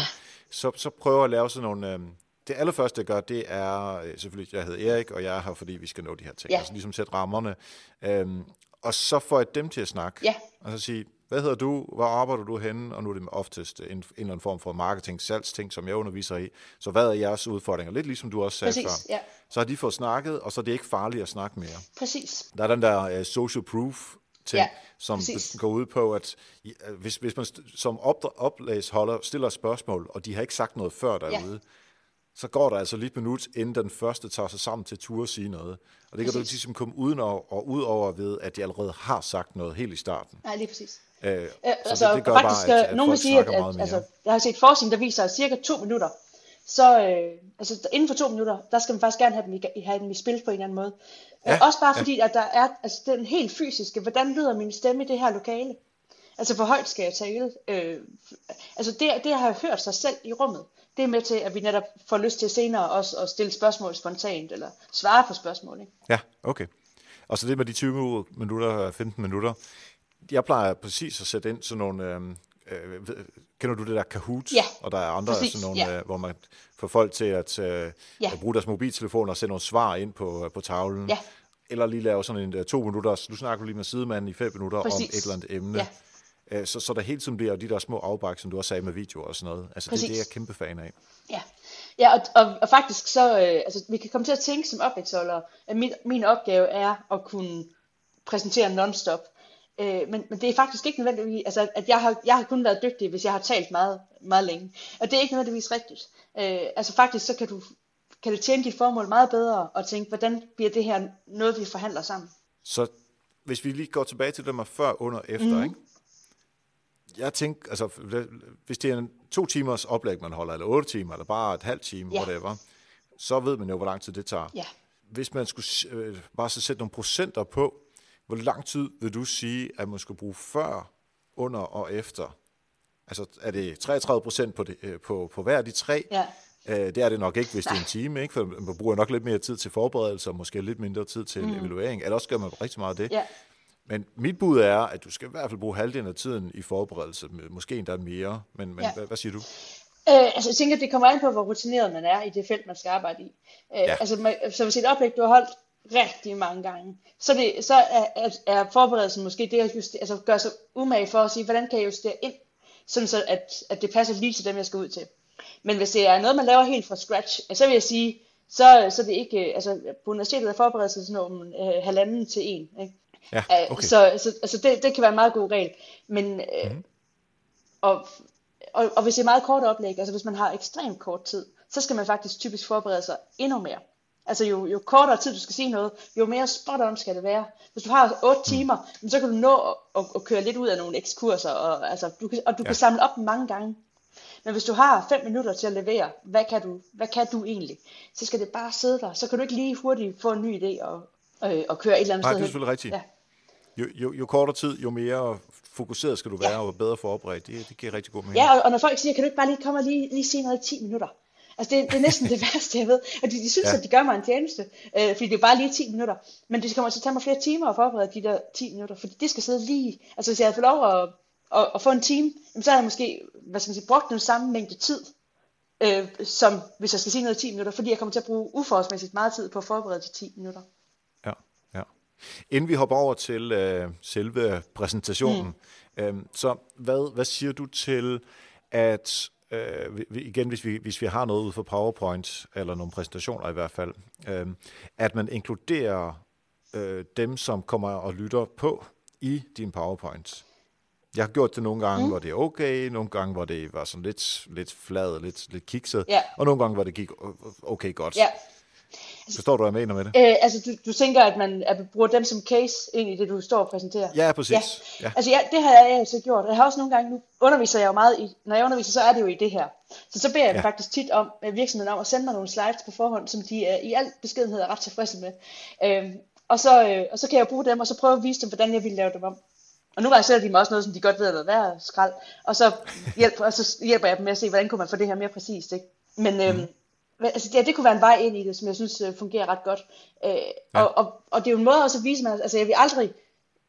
så, så prøver at lave sådan nogle... Øh, det allerførste, jeg gør, det er øh, selvfølgelig, jeg hedder Erik, og jeg er her, fordi vi skal nå de her ting. Ja. Altså ligesom sætte rammerne. Øhm, og så får jeg dem til at snakke. Ja. Og så sige, hvad hedder du, hvor arbejder du henne, og nu er det oftest en, en eller anden form for marketing, salgsting, som jeg underviser i. Så hvad er jeres udfordringer? Lidt ligesom du også sagde Præcis, før. Ja. Så har de fået snakket, og så er det ikke farligt at snakke mere. Præcis. Der er den der uh, social proof ting, ja, som præcis. går ud på, at hvis, hvis man som oplæsholder stiller spørgsmål, og de har ikke sagt noget før derude, ja. så går der altså lige et minut, inden den første tager sig sammen til tur at sige noget. Og det kan præcis. du ligesom komme uden og, og ud over ved, at de allerede har sagt noget helt i starten. Nej, lige præcis. Øh, så altså, det, det gør faktisk, bare, at, at nogen vil sige, at, at altså, jeg har set forskning, der viser, at cirka to minutter så øh, altså, inden for to minutter, der skal man faktisk gerne have dem i, have dem i spil på en eller anden måde. Ja, Også bare ja. fordi, at der er altså, den helt fysiske, hvordan lyder min stemme i det her lokale? Altså, hvor højt skal jeg tale? Øh, altså, det, det at have hørt sig selv i rummet, det er med til, at vi netop får lyst til senere også at stille spørgsmål spontant, eller svare på spørgsmål. Ikke? Ja, okay. Og så det med de 20 minutter, 15 minutter, jeg plejer præcis at sætte ind sådan nogle... Øh, øh, kender du det der Kahoot? Ja, Og der er andre præcis, sådan nogle, ja. øh, hvor man får folk til at, øh, ja. at bruge deres mobiltelefon og sende nogle svar ind på, øh, på tavlen. Ja. Eller lige lave sådan en uh, to minutter, du snakker lige med sidemanden i fem minutter præcis. om et eller andet emne. Ja. Øh, så, så der hele tiden bliver de der små afbræk, som du også sagde med video og sådan noget. Altså præcis. det, det er jeg kæmpe fan af. Ja, ja og, og, og faktisk så, øh, altså vi kan komme til at tænke som oplægsholder, at min, min opgave er at kunne præsentere non-stop. Øh, men, men det er faktisk ikke nødvendigvis, altså at jeg har, jeg har kun været dygtig, hvis jeg har talt meget, meget længe. Og det er ikke nødvendigvis rigtigt. Øh, altså faktisk så kan du kan det tjene dit formål meget bedre at tænke, hvordan bliver det her noget, vi forhandler sammen. Så hvis vi lige går tilbage til det med før, under, efter, mm. ikke? Jeg tænker, altså hvis det er en to timers oplæg, man holder, eller otte timer, eller bare et halvt time, ja. whatever, så ved man jo, hvor lang tid det tager. Ja. Hvis man skulle øh, bare så sætte nogle procenter på, hvor lang tid vil du sige, at man skulle bruge før, under og efter? Altså er det 33 procent på, det, øh, på, på hver af de tre? Ja. Øh, det er det nok ikke, hvis Nej. det er en time, ikke? for man bruger nok lidt mere tid til forberedelse, og måske lidt mindre tid til mm. evaluering. Eller også gør man rigtig meget af det. Ja. Men mit bud er, at du skal i hvert fald bruge halvdelen af tiden i forberedelse, måske endda mere. Men, men ja. hvad, hvad siger du? Øh, altså jeg tænker, det kommer an på, hvor rutineret man er i det felt, man skal arbejde i. Øh, ja. Altså, man, så hvis et oplæg, du har holdt rigtig mange gange, så, det, så er, er, er forberedelsen måske det at justere, altså gøre sig umage for at sige, hvordan kan jeg justere ind, sådan så at, at det passer lige til dem, jeg skal ud til. Men hvis det er noget, man laver helt fra scratch, så vil jeg sige, så, så det ikke, altså på universitetet er forberedelsesnormen øh, halvanden til en. Ikke? Ja, okay. Så, så altså det, det kan være en meget god regel. Men, øh, mm. og, og, og hvis det er meget kort oplæg, altså hvis man har ekstremt kort tid, så skal man faktisk typisk forberede sig endnu mere. Altså jo, jo kortere tid du skal sige noget, jo mere spot on skal det være. Hvis du har 8 mm. timer, så kan du nå at, at, at køre lidt ud af nogle ekskurser, og, altså, du kan, og du ja. kan samle op mange gange. Men hvis du har 5 minutter til at levere, hvad kan, du, hvad kan du egentlig? Så skal det bare sidde der. Så kan du ikke lige hurtigt få en ny idé og, øh, og køre et eller andet Nej, sted det er selvfølgelig rigtigt. Ja. Jo, jo, jo kortere tid, jo mere fokuseret skal du være, ja. og bedre forberedt. Det, det giver rigtig god mening. Ja, og, og når folk siger, kan du ikke bare lige komme og lige, lige sige noget i 10 minutter? Altså det, det er næsten det værste, jeg ved. Og de, de synes, ja. at de gør mig en tjeneste, øh, fordi det er bare lige 10 minutter. Men det kommer til at tage mig flere timer at forberede de der 10 minutter, fordi det skal sidde lige... Altså hvis jeg havde fået lov at, at, at få en time, så havde jeg måske hvad skal man sige, brugt den samme mængde tid, øh, som hvis jeg skal sige noget i 10 minutter, fordi jeg kommer til at bruge uforholdsmæssigt meget tid på at forberede de 10 minutter. Ja, ja. Inden vi hopper over til øh, selve præsentationen, mm. øh, så hvad, hvad siger du til, at øh, igen, hvis vi, hvis vi har noget ud for PowerPoint, eller nogle præsentationer i hvert fald, øh, at man inkluderer øh, dem, som kommer og lytter på i din PowerPoint. Jeg har gjort det nogle gange, mm. hvor det er okay, nogle gange, hvor det var sådan lidt, lidt flad, lidt, lidt kikset, ja. og nogle gange, hvor det gik okay godt. Ja. Forstår du, hvad jeg mener med det? Øh, altså, du, du tænker, at man at bruger dem som case ind i det, du står og præsenterer? Ja, præcis. Ja. Ja. Altså, ja, det har jeg altså gjort. Jeg har også nogle gange, nu underviser jeg jo meget i, når jeg underviser, så er det jo i det her. Så så beder jeg ja. faktisk tit om, virksomheden om at sende mig nogle slides på forhånd, som de er, i al beskedenhed er ret tilfredse med. Øh, og, så, øh, og så kan jeg bruge dem, og så prøve at vise dem, hvordan jeg vil lave dem om. Og nu var jeg de mig også noget, som de godt ved at være skrald. Og så, hjælper, og så hjælper jeg dem med at se, hvordan kunne man få det her mere præcist. Ikke? Men øhm, mm. Altså, ja, det kunne være en vej ind i det, som jeg synes øh, fungerer ret godt. Øh, ja. og, og, og det er jo en måde også at vise mig, altså jeg vil aldrig,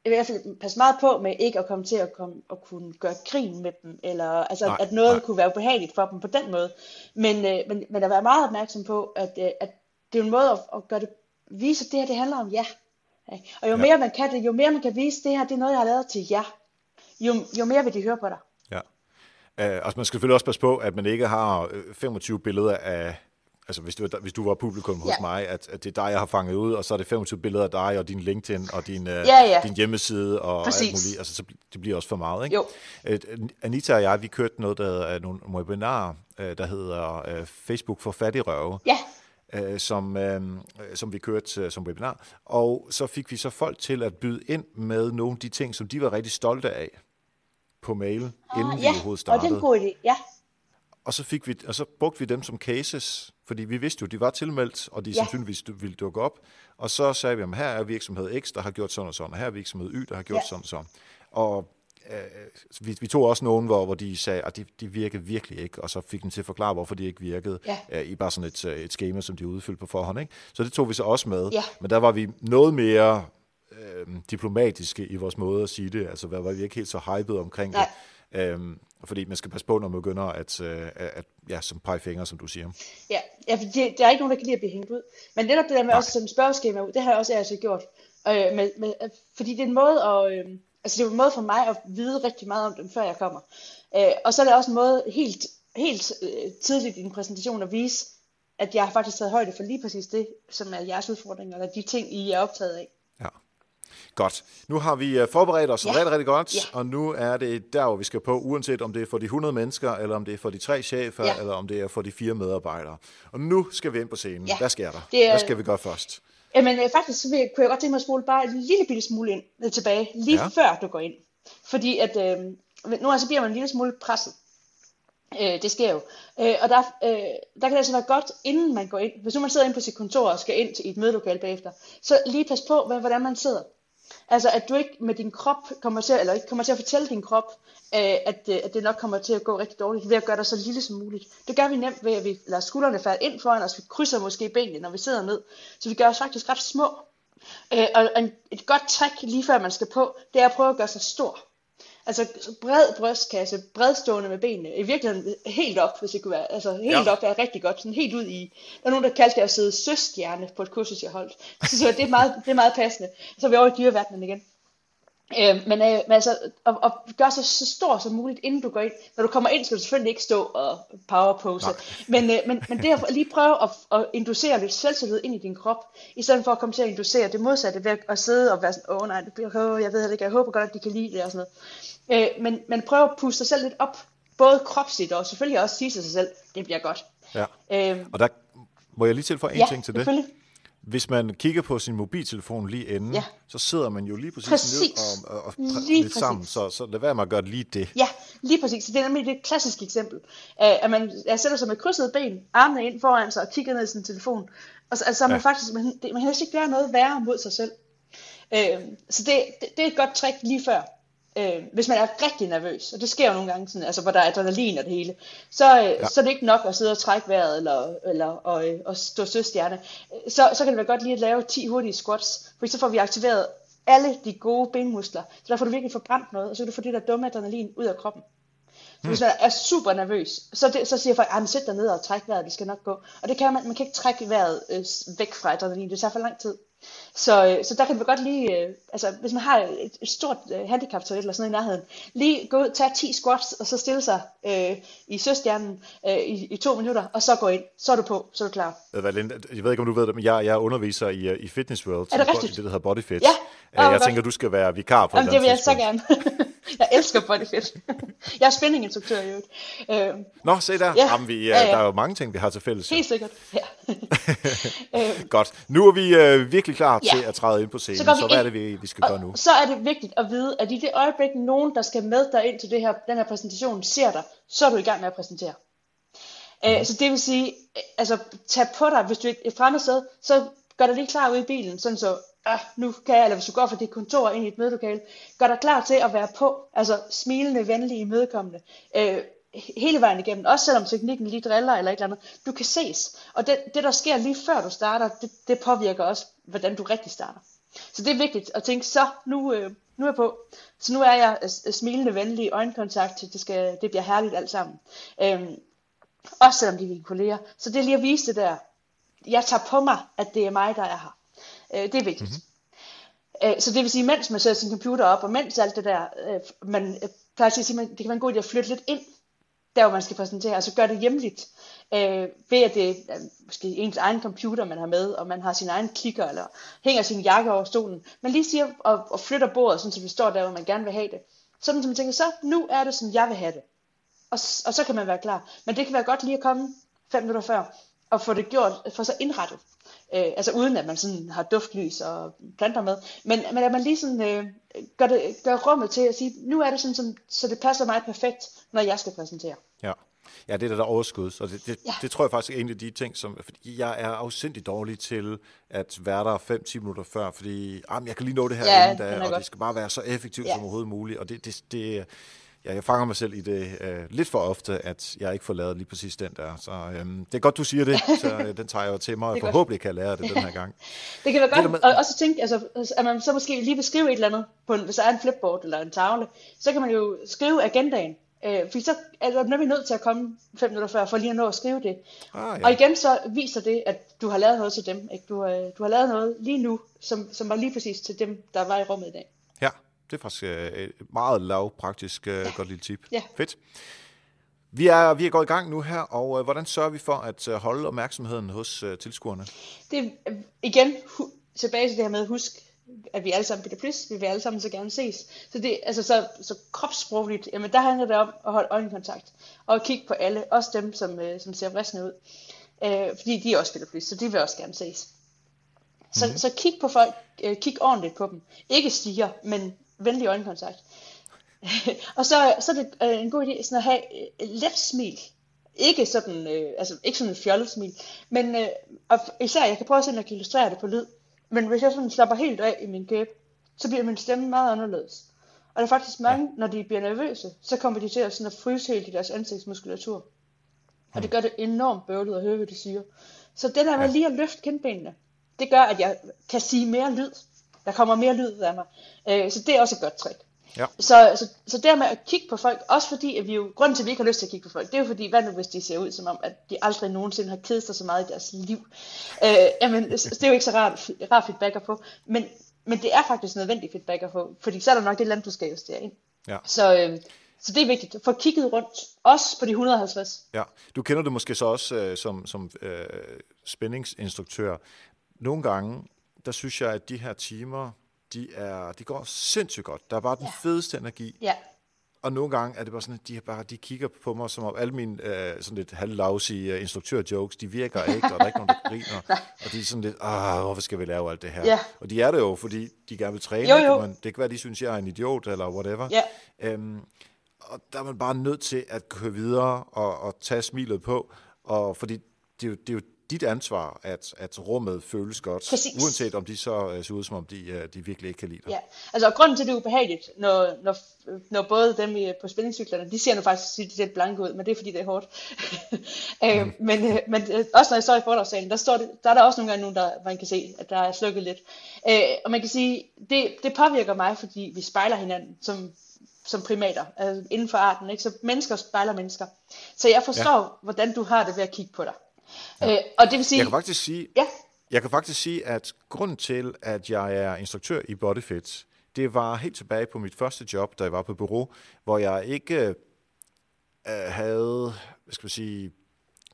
jeg vil i hvert fald passe meget på med ikke at komme til at, komme, at kunne gøre grin med dem, eller altså, nej, at noget nej. kunne være ubehageligt for dem på den måde. Men, øh, men, men at være meget opmærksom på, at, øh, at det er en måde at, at gøre det, vise, at det her det handler om ja. Og jo ja. mere man kan det, jo mere man kan vise, det her det er noget, jeg har lavet til jer, jo, jo mere vil de høre på dig. Ja. Uh, altså man skal selvfølgelig også passe på, at man ikke har 25 øh, billeder af, altså hvis du, hvis du var publikum hos ja. mig, at, at det er dig, jeg har fanget ud, og så er det 25 billeder af dig, og din LinkedIn, og din, uh, ja, ja. din hjemmeside, og Præcis. alt muligt. Altså, så det bliver også for meget, ikke? Jo. Uh, Anita og jeg, vi kørte noget, der er nogle webinarer, der hedder Facebook for fattigrøve. Ja øh, som, øh, som vi kørte øh, som webinar. Og så fik vi så folk til at byde ind med nogle af de ting, som de var rigtig stolte af på mail, ah, inden ja. vi overhovedet startede. og det er en god idé, ja. Og så, fik vi, og så brugte vi dem som cases, fordi vi vidste jo, de var tilmeldt, og de ja. sandsynligvis ville dukke op. Og så sagde vi, at her er virksomhed X, der har gjort sådan og sådan, og her er virksomhed Y, der har gjort ja. sådan og sådan. Og øh, vi, vi tog også nogen, hvor, hvor de sagde, at de, de virkede virkelig ikke, og så fik dem til at forklare, hvorfor de ikke virkede, ja. øh, i bare sådan et, øh, et schema, som de udfyldte på forhånd. Ikke? Så det tog vi så også med. Ja. Men der var vi noget mere øh, diplomatiske i vores måde at sige det, altså var vi ikke helt så hyped omkring Nej. det. Øhm, fordi man skal passe på, når man begynder at, øh, at ja, som pege fingre, som du siger. Ja, ja for det, der er ikke nogen, der kan lide at blive hængt ud. Men netop det der med Nej. også som spørgeskema ud, det har jeg også altså gjort. Øh, med, med, fordi det er en måde at... Øh, altså det er en måde for mig at vide rigtig meget om dem, før jeg kommer. Øh, og så er det også en måde helt, helt øh, tidligt i en præsentation at vise, at jeg har faktisk taget højde for lige præcis det, som er jeres udfordringer, eller de ting, I er optaget af. Godt. Nu har vi øh, forberedt os ja. rigtig, rigtig godt, ja. og nu er det der, hvor vi skal på, uanset om det er for de 100 mennesker, eller om det er for de tre chefer, ja. eller om det er for de fire medarbejdere. Og nu skal vi ind på scenen. Ja. Hvad sker der? Det er... Hvad skal vi gøre først? Jamen øh, faktisk så vil jeg, kunne jeg godt tænke mig at spole bare en lille bitte smule ind, ned tilbage, lige ja. før du går ind. Fordi at, øh, nu altså bliver man en lille smule presset. Øh, det sker jo. Øh, og der, øh, der kan det altså være godt, inden man går ind, hvis nu man sidder inde på sit kontor og skal ind til et mødelokal bagefter, så lige pas på, hvordan man sidder. Altså at du ikke med din krop kommer til, eller ikke kommer til at fortælle din krop, øh, at, øh, at det nok kommer til at gå rigtig dårligt, ved at gøre dig så lille som muligt. Det gør vi nemt ved, at vi lader skuldrene falde ind foran os, vi krydser måske benene, når vi sidder ned, så vi gør os faktisk ret små. Øh, og en, et godt trick lige før man skal på, det er at prøve at gøre sig stor. Altså bred brystkasse, bredstående med benene, i virkeligheden helt op, hvis det kunne være, altså helt ja. op er rigtig godt, sådan helt ud i, der er nogen, der kaldte det at sidde søstjerne på et kursus, jeg holdt. Så, så det, er meget, det er meget passende. Så er vi over i dyreverdenen igen. Øh, men, øh, men altså, at, at gøre sig så stor som muligt, inden du går ind. Når du kommer ind, skal du selvfølgelig ikke stå og powerpose. Men, øh, men, men det at lige prøve at, at inducere lidt selvtillid ind i din krop, i stedet for at komme til at inducere det modsatte ved at sidde og være sådan, åh oh, nej, det bliver, oh, jeg ved ikke, jeg håber godt, at de kan lide det og sådan noget. Øh, men, men prøv at puste dig selv lidt op, både kropsligt og selvfølgelig også sige til sig selv, det bliver godt. Ja. Øh, og der må jeg lige tilføje en ja, ting til det hvis man kigger på sin mobiltelefon lige inden, ja. så sidder man jo lige præcis, præcis. ned og, og, og lige lidt sammen, så, så lad være med at gøre lige det. Ja, lige præcis. Så det er nemlig det klassiske eksempel, at man jeg sætter sig med krydset ben, armene ind foran sig og kigger ned i sin telefon, og så altså, man ja. faktisk, man, det, man kan ikke gøre noget værre mod sig selv. Øh, så det, det, det er et godt trick lige før øh, hvis man er rigtig nervøs, og det sker jo nogle gange, sådan, altså, hvor der er adrenalin og det hele, så, øh, ja. så er det ikke nok at sidde og trække vejret eller, eller og, øh, og stå søstjerne. Så, så kan det være godt lige at lave 10 hurtige squats, for så får vi aktiveret alle de gode benmuskler, så der får du virkelig forbrændt noget, og så kan du få det der dumme adrenalin ud af kroppen. Så hvis hmm. man er super nervøs, så, det, så siger folk, at sæt dig ned og træk vejret, det skal nok gå. Og det kan man, man kan ikke trække vejret øh, væk fra adrenalin, det tager for lang tid. Så, øh, så der kan vi godt lige, øh, altså hvis man har et, et stort øh, handicap eller sådan noget i nærheden, lige gå ud, tage 10 squats, og så stille sig øh, i søstjernen øh, i, i to minutter, og så gå ind. Så er du på, så er du klar. Jeg ved ikke, om du ved det, men jeg, jeg underviser i, i Fitness World. Er det rigtigt? Det, der hedder BodyFit. Ja. Oh, jeg tænker, du skal være vikar på Jamen, det vil jeg så gerne. jeg elsker bodyfit. jeg er spændinginstruktør i øvrigt. Øh, Nå, se der. Ja. Jamen, vi, ja, ja. Der er jo mange ting, vi har til fælles. Helt sikkert, ja. Øh. Godt. Nu er vi øh, virkelig klar ja. til at træde ind på scenen, så, så hvad er det, vi, vi skal og gøre nu? Så er det vigtigt at vide, at i det øjeblik, nogen, der skal med dig ind til det her, den her præsentation, ser dig, så er du i gang med at præsentere. Øh, så det vil sige, altså tag på dig, hvis du er et fremmed sted, så gør dig lige klar ude i bilen, sådan så ah, nu kan jeg, eller hvis du går fra dit kontor ind i et mødelokale, gør dig klar til at være på, altså smilende, venlige, imødekommende, øh, hele vejen igennem, også selvom teknikken lige driller eller et eller andet, du kan ses, og det, det der sker lige før du starter, det, det påvirker også, hvordan du rigtig starter. Så det er vigtigt at tænke, så nu, øh, nu er jeg på, så nu er jeg øh, øh, smilende, venlig, øjenkontakt, det, skal, det bliver herligt alt sammen. Øhm, også selvom de er mine kolleger. Så det er lige at vise det der, jeg tager på mig, at det er mig, der er her. Øh, det er vigtigt. Mm-hmm. Øh, så det vil sige, mens man sætter sin computer op, og mens alt det der, øh, man øh, plejer at sige, at det kan være en god idé at flytte lidt ind, der hvor man skal præsentere, altså gøre det hjemligt, øh, ved at det er måske ens egen computer, man har med, og man har sin egen kikker, eller hænger sin jakke over stolen. Man lige siger og, og flytter bordet, sådan, så det står der, hvor man gerne vil have det. Sådan, så man tænker, så nu er det, som jeg vil have det. Og, og så kan man være klar. Men det kan være godt lige at komme fem minutter før, og få det gjort, få sig indrettet. Øh, altså uden at man sådan har duftlys og planter med. Men, men at man lige sådan, øh, gør, det, gør rummet til at sige, nu er det sådan, som, så det passer mig perfekt, når jeg skal præsentere. Ja. Ja, det er der, der overskud. Så det, det, ja. det tror jeg faktisk er en af de ting, som... Fordi jeg er afsindig dårlig til at være der 5-10 minutter før, fordi ah, jeg kan lige nå det her ja, inden da, og godt. det skal bare være så effektivt ja. som overhovedet muligt. Og det, det, det, ja, jeg fanger mig selv i det øh, lidt for ofte, at jeg ikke får lavet lige præcis den der. Så øh, det er godt, du siger det, så øh, den tager jeg jo til mig, og forhåbentlig kan jeg lære det den her gang. det kan være godt, og også tænke, altså, at man så måske lige vil skrive et eller andet, på en, hvis der er en flipboard eller en tavle, så kan man jo skrive agendaen, Øh, fordi så er du nemlig nødt til at komme fem minutter før, for lige at nå at skrive det. Ah, ja. Og igen så viser det, at du har lavet noget til dem. Ikke? Du, øh, du har lavet noget lige nu, som, som var lige præcis til dem, der var i rummet i dag. Det er faktisk øh, et meget lavpraktisk øh, ja. godt lille tip. Ja. Fedt. Vi er, vi er gået i gang nu her, og øh, hvordan sørger vi for at øh, holde opmærksomheden hos øh, tilskuerne? Det er igen hu- tilbage til det her med, husk, at vi alle sammen bliver plus, vi vil alle sammen så gerne ses. Så, det, altså, så, så kropssprogligt, jamen der handler det om at holde øjenkontakt, og kigge på alle, også dem, som, øh, som ser vristende ud. Øh, fordi de også spiller plus, så de vil også gerne ses. Så, mm-hmm. så kig på folk, øh, kig ordentligt på dem. Ikke stiger, men venlig øjenkontakt. og så, så er det øh, en god idé sådan at have et let smil. Ikke sådan, øh, altså ikke sådan et fjollet smil, men øh, og især, jeg kan prøve at se, at illustrere det på lyd, men hvis jeg sådan slapper helt af i min kæbe, så bliver min stemme meget anderledes. Og der er faktisk mange, ja. når de bliver nervøse, så kommer de til at, sådan at fryse helt i deres ansigtsmuskulatur. Og det gør det enormt bøvlet at høre, hvad de siger. Så det der med lige at løfte kindbenene, det gør, at jeg kan sige mere lyd. Der kommer mere lyd ud af mig. Øh, så det er også et godt trick. Ja. Så, så, så der med at kigge på folk, også fordi at vi jo, grunden til at vi ikke har lyst til at kigge på folk, det er jo fordi, hvad nu hvis de ser ud som om, at de aldrig nogensinde har kedet sig så meget i deres liv. Øh, jamen, det er jo ikke så rart, rart feedback at få, men, men det er faktisk nødvendigt feedback at få, fordi så er der nok det land, du skal justere ind. Ja. Så, øh, så det er vigtigt. Få kigget rundt, også på de 150. Ja, du kender det måske så også øh, som, som øh, spændingsinstruktør. Nogle gange, der synes jeg, at de her timer, de, er, de går sindssygt godt. Der er bare den ja. fedeste energi. Ja. Og nogle gange er det bare sådan, at de, bare, de kigger på mig, som om alle mine øh, sådan lidt halvlavsige uh, instruktør-jokes, de virker ikke, og der er ikke nogen, der griner. og de er sådan lidt, ah, hvorfor skal vi lave alt det her? Ja. Og de er det jo, fordi de gerne vil træne. Jo, jo. Men det kan være, de synes, jeg er en idiot, eller whatever. Ja. Øhm, og der er man bare nødt til at køre videre og, og tage smilet på, og fordi det er jo, det er jo dit ansvar, at, at rummet føles godt, Præcis. uanset om de så uh, ser ud, som om de, uh, de virkelig ikke kan lide dig. Ja, altså og grunden til, at det er ubehageligt, når, når, når både dem i, på spændingscyklerne, de ser nu faktisk lidt blanke ud, men det er fordi, det er hårdt. øh, mm. Men, men også når jeg står i foredragssalen, der, står det, der er der også nogle gange nogen, der man kan se, at der er slukket lidt. Og man kan sige, det, det påvirker mig, fordi vi spejler hinanden som som primater, altså inden for arten. Ikke? Så mennesker spejler mennesker. Så jeg forstår, ja. hvordan du har det ved at kigge på dig. Ja. Øh, og det vil sige... Jeg kan faktisk sige, ja. jeg kan faktisk sige, at grunden til, at jeg er instruktør i Bodyfit, det var helt tilbage på mit første job, da jeg var på bureau, hvor jeg ikke øh, havde, hvad skal man sige,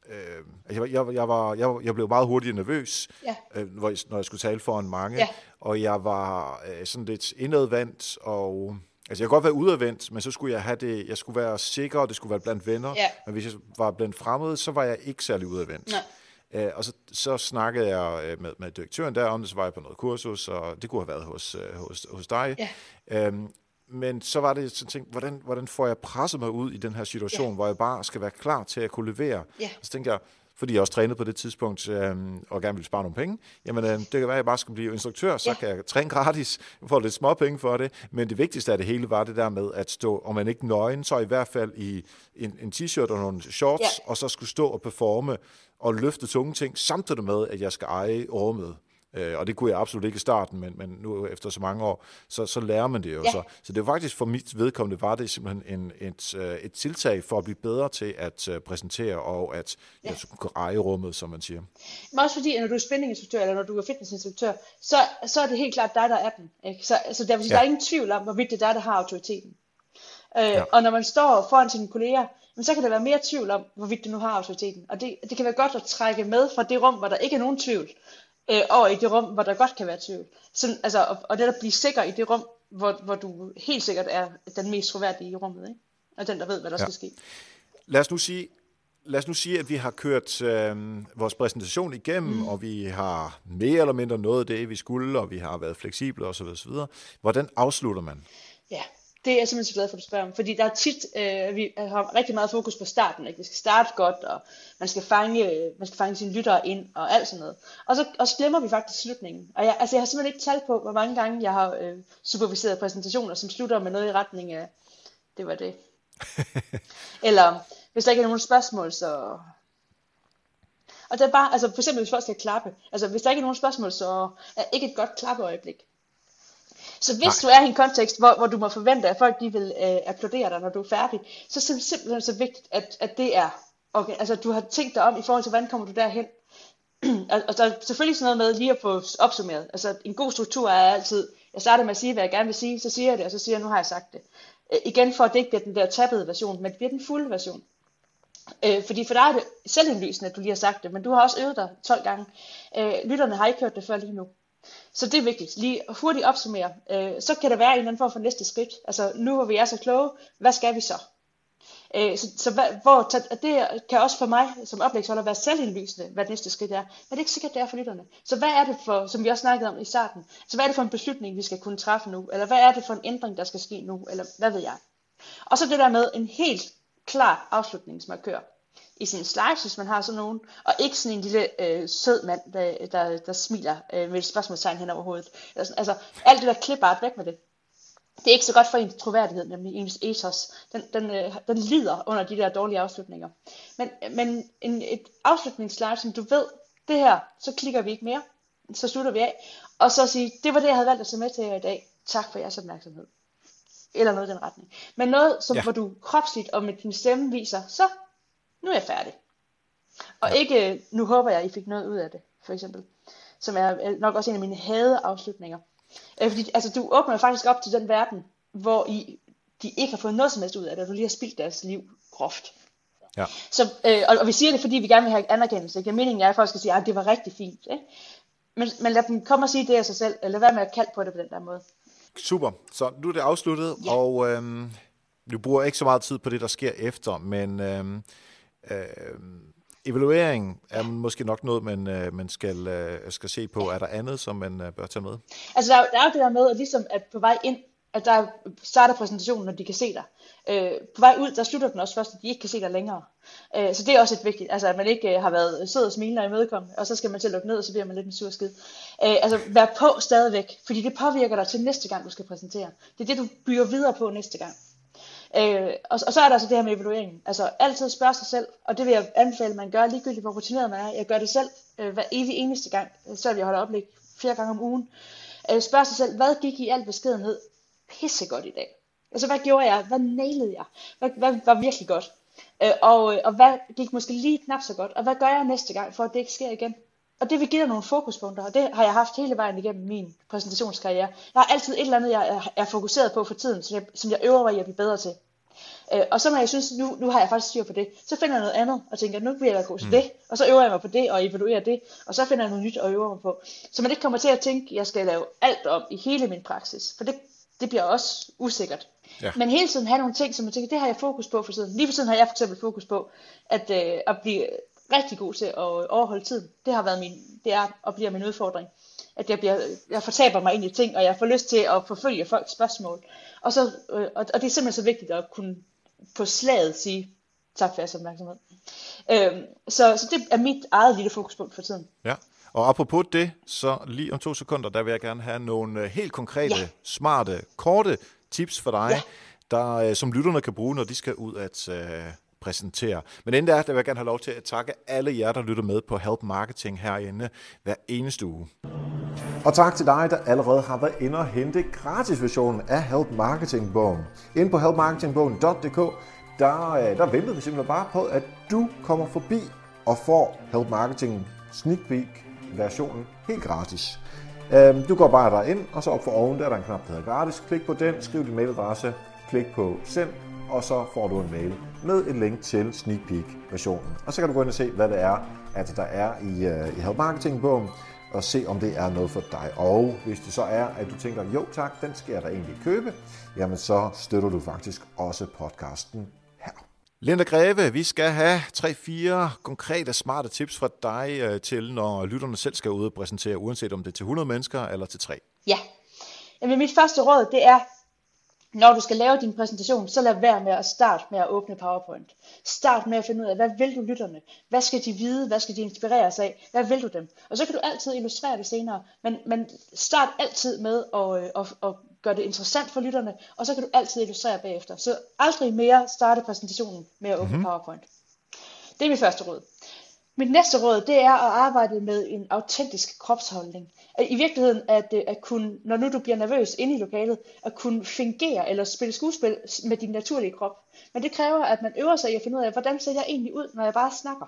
øh, jeg, jeg, jeg, var, jeg, jeg blev meget hurtigt nervøs, ja. øh, når jeg skulle tale foran mange, ja. og jeg var øh, sådan lidt indadvendt, og Altså jeg kan godt være udadvendt, men så skulle jeg have det, jeg skulle være sikker, og det skulle være blandt venner. Ja. Men hvis jeg var blandt fremmede, så var jeg ikke særlig udadvendt. Nej. Øh, og så, så snakkede jeg øh, med, med direktøren der om det, så var jeg på noget kursus, og det kunne have været hos, øh, hos, hos dig. Ja. Øhm, men så var det sådan tænkt, hvordan, hvordan får jeg presset mig ud i den her situation, ja. hvor jeg bare skal være klar til at kunne levere. Ja. Og så tænkte jeg, fordi jeg også trænede på det tidspunkt, øh, og gerne ville spare nogle penge, jamen øh, det kan være, at jeg bare skal blive instruktør, så ja. kan jeg træne gratis, få lidt små penge for det, men det vigtigste af det hele var det der med at stå, om man ikke nøgen, så i hvert fald i en, en t-shirt og nogle shorts, ja. og så skulle stå og performe og løfte tunge ting, samtidig med, at jeg skal eje rummet. Øh, og det kunne jeg absolut ikke i starten, men, men nu efter så mange år, så, så lærer man det jo. Ja. Så, så det var faktisk for mit vedkommende, var det simpelthen en, et, øh, et tiltag for at blive bedre til at uh, præsentere og at ja. jeg kunne eje rummet, som man siger. Men også fordi, at når du er spændinginstruktør eller når du er fitnessinstruktør, så, så er det helt klart dig, der er den. Ikke? Så altså, der, ja. der er ingen tvivl om, hvorvidt det er dig, der har autoriteten. Øh, ja. Og når man står foran sine kolleger, men så kan der være mere tvivl om, hvorvidt du nu har autoriteten. Og det, det kan være godt at trække med fra det rum, hvor der ikke er nogen tvivl øh, over i det rum, hvor der godt kan være tvivl. Så, altså, og, og det at blive sikker i det rum, hvor, hvor du helt sikkert er den mest troværdige i rummet, ikke? og den, der ved, hvad der ja. skal ske. Lad os nu sige, lad os nu sige, at vi har kørt øh, vores præsentation igennem, mm. og vi har mere eller mindre nået det, vi skulle, og vi har været fleksible osv. osv. Hvordan afslutter man? Ja, det er jeg simpelthen så glad for, at du spørger om, fordi der er tit, øh, vi har rigtig meget fokus på starten, ikke? vi skal starte godt, og man skal fange, man skal fange sine lyttere ind, og alt sådan noget. Og så, og så glemmer vi faktisk slutningen. Og jeg, altså, jeg har simpelthen ikke talt på, hvor mange gange jeg har øh, superviseret præsentationer, som slutter med noget i retning af, det var det. Eller, hvis der ikke er nogen spørgsmål, så... Og det er bare, altså for eksempel hvis folk skal klappe, altså hvis der ikke er nogen spørgsmål, så er ikke et godt klappeøjeblik. Så hvis Nej. du er i en kontekst, hvor, hvor du må forvente, at folk de vil øh, applaudere dig, når du er færdig, så er det simpelthen så vigtigt, at, at det er, okay, altså du har tænkt dig om i forhold til, hvordan kommer du derhen. og, og der er selvfølgelig sådan noget med lige at få opsummeret. Altså en god struktur er altid, jeg starter med at sige, hvad jeg gerne vil sige, så siger jeg det, og så siger jeg, nu har jeg sagt det. Øh, igen for at det ikke bliver den der tappede version, men det bliver den fulde version. Øh, fordi for dig er det selvindlysende, at du lige har sagt det, men du har også øvet dig 12 gange. Øh, lytterne har ikke hørt det før lige nu. Så det er vigtigt. Lige hurtigt opsummere. Øh, så kan der være en eller anden form for næste skridt. Altså nu hvor vi er så kloge, hvad skal vi så? Øh, så så hvad, hvor, det kan også for mig som oplægsholder være selvindlysende, hvad det næste skridt er. Men det er ikke sikkert, det er for lytterne. Så hvad er det for, som vi også snakkede om i starten, så hvad er det for en beslutning, vi skal kunne træffe nu? Eller hvad er det for en ændring, der skal ske nu? Eller hvad ved jeg? Og så det der med en helt klar afslutningsmarkør i sin slides, hvis man har sådan nogen, og ikke sådan en lille øh, sød mand, der, der, der smiler øh, med et spørgsmålstegn hen over hovedet. Altså, altså alt det der klipart væk med det. Det er ikke så godt for ens troværdighed, nemlig ens ethos. Den, den, øh, den lider under de der dårlige afslutninger. Men, men en, et afslutningsslide, som du ved, det her, så klikker vi ikke mere, så slutter vi af, og så sige, det var det, jeg havde valgt at se med til jer i dag. Tak for jeres opmærksomhed. Eller noget i den retning. Men noget, som ja. hvor du kropsligt og med din stemme viser, så nu er jeg færdig. Og ja. ikke, nu håber jeg, I fik noget ud af det, for eksempel. Som er nok også en af mine hade afslutninger. Øh, fordi altså, du åbner faktisk op til den verden, hvor I, de ikke har fået noget som helst ud af det, og du lige har spildt deres liv groft. Ja. Så, øh, og, og vi siger det, fordi vi gerne vil have anerkendelse. Ikke? Meningen er, at folk skal sige, at det var rigtig fint. Ikke? Men, men lad dem komme og sige det af sig selv, eller hvad med at kalde på det på den der måde. Super. Så nu er det afsluttet, ja. og øhm, du bruger ikke så meget tid på det, der sker efter, men øhm, øh, evaluering er måske nok noget, man, øh, man skal, øh, skal se på. Er der andet, som man øh, bør tage med? Altså, der, der er jo det der med, at ligesom at på vej ind, at der starter præsentationen, når de kan se dig. Øh, på vej ud, der slutter den også først, at de ikke kan se dig længere. Øh, så det er også et vigtigt, altså at man ikke øh, har været øh, sød og smilende og imødekommende, og så skal man til at lukke ned, og så bliver man lidt en sur skid. Øh, altså vær på stadigvæk, fordi det påvirker dig til næste gang, du skal præsentere. Det er det, du bygger videre på næste gang. Øh, og, og så er der altså det her med evalueringen. Altså altid spørge sig selv, og det vil jeg anbefale, at man gør ligegyldigt, hvor rutineret man er. Jeg gør det selv øh, hver evig eneste gang, øh, så jeg holder oplæg flere gange om ugen. Øh, spørg sig selv, hvad gik i al beskedenhed pissegodt i dag? Altså hvad gjorde jeg? Hvad nailede jeg? Hvad, hvad var virkelig godt? Øh, og, øh, og hvad gik måske lige knap så godt? Og hvad gør jeg næste gang, for at det ikke sker igen? Og det vil give dig nogle fokuspunkter, og det har jeg haft hele vejen igennem min præsentationskarriere. Jeg har altid et eller andet, jeg er fokuseret på for tiden, som jeg, som jeg øver mig i at blive bedre til. Øh, og så når jeg synes, nu, nu har jeg faktisk styr på det, så finder jeg noget andet, og tænker, nu bliver jeg god til mm. det, og så øver jeg mig på det, og evaluerer det, og så finder jeg noget nyt og øver mig på. Så man ikke kommer til at tænke, at jeg skal lave alt om i hele min praksis, for det, det bliver også usikkert. Ja. Men hele tiden have nogle ting, som jeg tænker, det har jeg fokus på for tiden. Lige for tiden har jeg for eksempel fokus på, at, øh, at blive rigtig god til at overholde tiden. Det har været min, det er og bliver min udfordring. At jeg, bliver, jeg fortaber mig ind i ting, og jeg får lyst til at forfølge folks spørgsmål. Og, så, øh, og, og det er simpelthen så vigtigt at kunne på slaget sige, tak for jeres opmærksomhed. Øhm, så, så det er mit eget lille fokuspunkt for tiden. Ja, og apropos det, så lige om to sekunder, der vil jeg gerne have nogle øh, helt konkrete, ja. smarte, korte tips for dig, ja. der, øh, som lytterne kan bruge, når de skal ud at præsentere. Men inden der, der vil jeg gerne have lov til at takke alle jer, der lytter med på Help Marketing herinde hver eneste uge. Og tak til dig, der allerede har været inde og hente gratisversionen af Help Marketing-bogen. Inde på helpmarketingbogen.dk, der, øh, der venter vi simpelthen bare på, at du kommer forbi og får Help Marketing Sneak Peek versionen helt gratis. Øhm, du går bare derind, og så op for oven, der er der en knap, der hedder gratis. Klik på den, skriv din mailadresse, klik på send, og så får du en mail med et link til Sneak Peek versionen. Og så kan du gå ind og se, hvad det er, at der er i, uh, i Help Marketing bogen, og se om det er noget for dig. Og hvis det så er, at du tænker, jo tak, den skal jeg da egentlig købe, jamen så støtter du faktisk også podcasten her. Linda Greve, vi skal have 3-4 konkrete, smarte tips fra dig øh, til, når lytterne selv skal ud og præsentere, uanset om det er til 100 mennesker eller til 3. Ja, Jamen, mit første råd, det er, når du skal lave din præsentation, så lad være med at starte med at åbne PowerPoint. Start med at finde ud af, hvad vil du lytterne? Hvad skal de vide? Hvad skal de inspireres af? Hvad vil du dem? Og så kan du altid illustrere det senere. Men, men start altid med at, øh, at, at gøre det interessant for lytterne, og så kan du altid illustrere bagefter. Så aldrig mere starte præsentationen med at åbne mm-hmm. PowerPoint. Det er mit første råd. Mit næste råd, det er at arbejde med en autentisk kropsholdning. I virkeligheden at, øh, at kunne, når nu du bliver nervøs inde i lokalet, at kunne fingere eller spille skuespil med din naturlige krop. Men det kræver, at man øver sig i at finde ud af, hvordan ser jeg egentlig ud, når jeg bare snakker.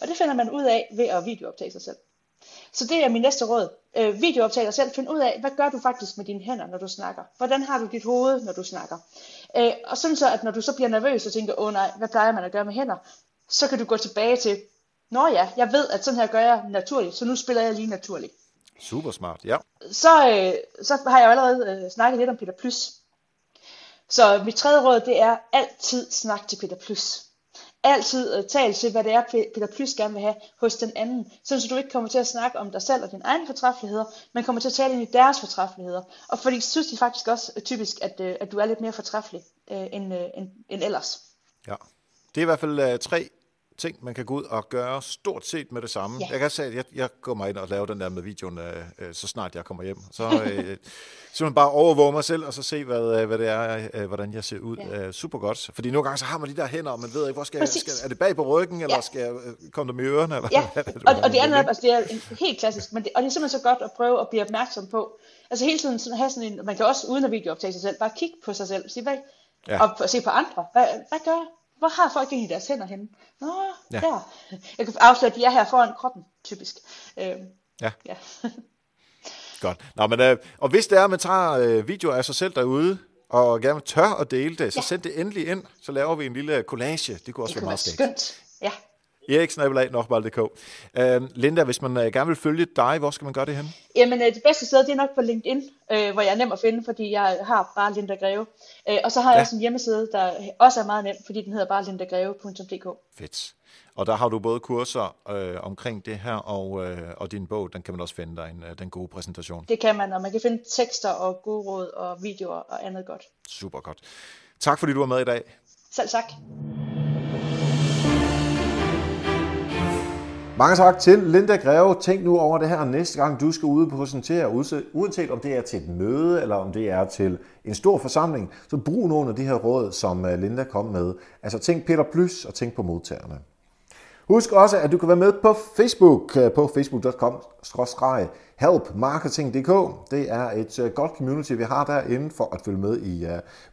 Og det finder man ud af ved at videooptage sig selv. Så det er min næste råd. Øh, videooptage dig selv. Find ud af, hvad gør du faktisk med dine hænder, når du snakker? Hvordan har du dit hoved, når du snakker? Øh, og sådan så, at når du så bliver nervøs og tænker, åh nej, hvad plejer man at gøre med hænder? Så kan du gå tilbage til, Nå ja, jeg ved, at sådan her gør jeg naturligt, så nu spiller jeg lige naturligt. Super smart, ja. Så, øh, så har jeg jo allerede øh, snakket lidt om Peter Plus. Så mit tredje råd, det er altid snak til Peter Plus. altid uh, tal til, hvad det er, Peter Plys gerne vil have hos den anden, så du ikke kommer til at snakke om dig selv og dine egne fortræffeligheder, men kommer til at tale ind i deres fortræffeligheder. Og fordi synes de faktisk også uh, typisk, at, uh, at du er lidt mere fortræffelig uh, end, uh, end, end ellers. Ja, det er i hvert fald uh, tre ting, man kan gå ud og gøre stort set med det samme. Ja. Jeg kan sige, at jeg, jeg går mig ind og laver den der med videoen, øh, øh så snart jeg kommer hjem. Så øh, man bare overvåge mig selv, og så se, hvad, øh, hvad det er, øh, hvordan jeg ser ud. Ja. Øh, super godt. Fordi nogle gange så har man de der hænder, og man ved ikke, hvor skal, jeg, skal er det bag på ryggen, eller ja. skal jeg øh, komme der med ørerne? Eller ja, hvad, og, og det er, altså, det er helt klassisk, men det, og det er simpelthen så godt at prøve at blive opmærksom på. Altså hele tiden sådan, have sådan en, man kan også uden at videooptage sig selv, bare kigge på sig selv, sige, hvad, ja. og, og se på andre. Hvad, hvad gør jeg? Hvor har folk egentlig deres hænder henne? Nå, ja. der. Jeg kan afsløre, at de er her foran kroppen, typisk. Øh, ja. ja. Godt. Nå, men, øh, og hvis det er, at man tager øh, videoer af sig selv derude, og gerne tør at dele det, så ja. send det endelig ind, så laver vi en lille collage. Det kunne også det være meget skønt. Eriksen.nok.dk uh, Linda, hvis man uh, gerne vil følge dig, hvor skal man gøre det hen? Jamen, uh, det bedste sted, det er nok på LinkedIn, uh, hvor jeg er nem at finde, fordi jeg har bare Linda Greve. Uh, og så har jeg ja. også en hjemmeside, der også er meget nem, fordi den hedder bare lindagreve.dk. Fedt. Og der har du både kurser øh, omkring det her, og, øh, og din bog, den kan man også finde dig, en, den gode præsentation. Det kan man, og man kan finde tekster og gode råd og videoer og andet godt. Super godt. Tak fordi du var med i dag. Selv tak. Mange tak til Linda Greve. Tænk nu over det her næste gang, du skal ud og præsentere, uanset om det er til et møde, eller om det er til en stor forsamling, så brug nogle af de her råd, som øh, Linda kom med. Altså tænk Peter Plus og tænk på modtagerne. Husk også, at du kan være med på Facebook øh, på facebook.com helpmarketing.dk. Det er et øh, godt community, vi har derinde for at følge med i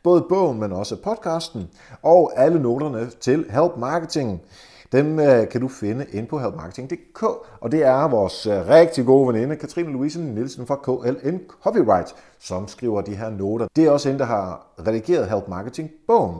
både bogen, men også podcasten og alle noterne til Help Marketing. Dem øh, kan du finde ind på helpmarketing.dk, og det er vores øh, rigtig gode veninde, Katrine Louise Nielsen fra KLN Copyright, som skriver de her noter. Det er også hende, der har redigeret Help Marketing-bogen.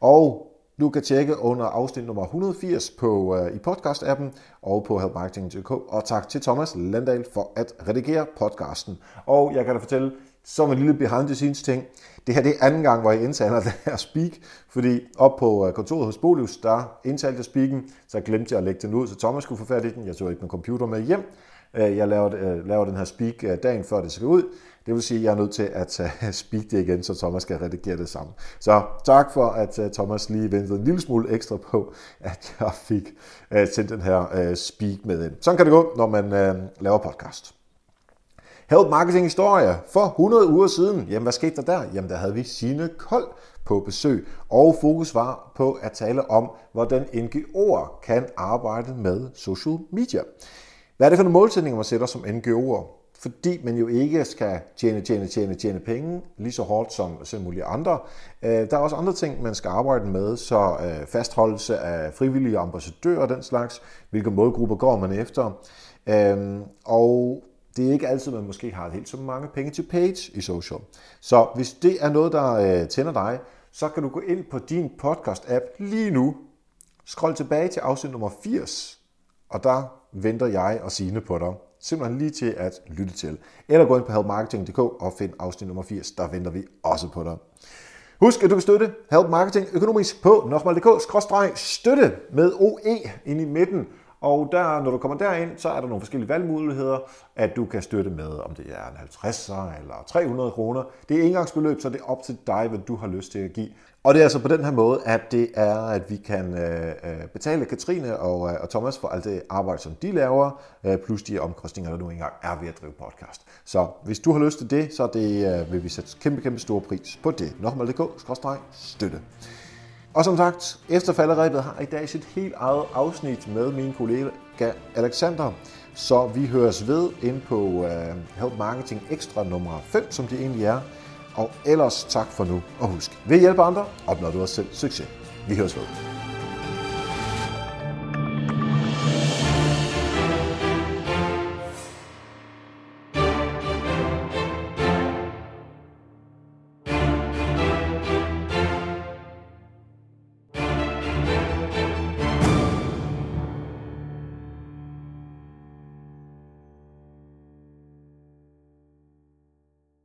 Og du kan tjekke under afsnit nummer 180 på, uh, i podcast-appen og på helpmarketing.dk. Og tak til Thomas Landahl for at redigere podcasten. Og jeg kan da fortælle, som en lille behind the scenes ting. Det her det er anden gang, hvor jeg indtaler den her speak, fordi op på øh, kontoret hos Bolius, der indtalte jeg speaken, så glemte jeg at lægge den ud, så Thomas skulle få fat i den. Jeg tog ikke min computer med hjem. Øh, jeg laver, øh, laver den her speak dagen før det skal ud. Det vil sige, at jeg er nødt til at speak det igen, så Thomas skal redigere det sammen. Så tak for, at Thomas lige ventede en lille smule ekstra på, at jeg fik sendt den her speak med ind. Sådan kan det gå, når man laver podcast. Help Marketing Historie for 100 uger siden. Jamen, hvad skete der der? Jamen, der havde vi Sine Kold på besøg, og fokus var på at tale om, hvordan NGO'er kan arbejde med social media. Hvad er det for nogle målsætninger, man sætter som NGO'er? Fordi man jo ikke skal tjene, tjene, tjene, tjene penge lige så hårdt som, selv mulige andre. Øh, der er også andre ting, man skal arbejde med, så øh, fastholdelse af frivillige ambassadører og den slags. Hvilke målgrupper går man efter? Øhm, og det er ikke altid, man måske har helt så mange penge til page i social. Så hvis det er noget, der øh, tænder dig, så kan du gå ind på din podcast-app lige nu, scroll tilbage til afsnit nummer 80, og der venter jeg og Signe på dig. Simpelthen lige til at lytte til. Eller gå ind på helpmarketing.dk og find afsnit nummer 80, der venter vi også på dig. Husk, at du kan støtte Help Marketing økonomisk på nokmal.dk-støtte med OE ind i midten. Og der, når du kommer derind, så er der nogle forskellige valgmuligheder, at du kan støtte med, om det er en 50'er eller 300 kroner. Det er engangsbeløb, så det er op til dig, hvad du har lyst til at give. Og det er altså på den her måde, at det er, at vi kan øh, øh betale Katrine og, øh, og Thomas for alt det arbejde, som de laver, øh, plus de omkostninger, der nu engang er ved at drive podcast. Så hvis du har lyst til det, så det, øh, vil vi sætte kæmpe, kæmpe stor pris på det. Nokmal.dk-støtte. Og som sagt, efter falderæbet har i dag sit helt eget afsnit med min kollega Alexander. Så vi høres ved ind på øh, Help Marketing Extra nummer 5, som det egentlig er. Og ellers tak for nu, og husk, ved hjælpe andre, opnår du også selv succes. Vi høres ved.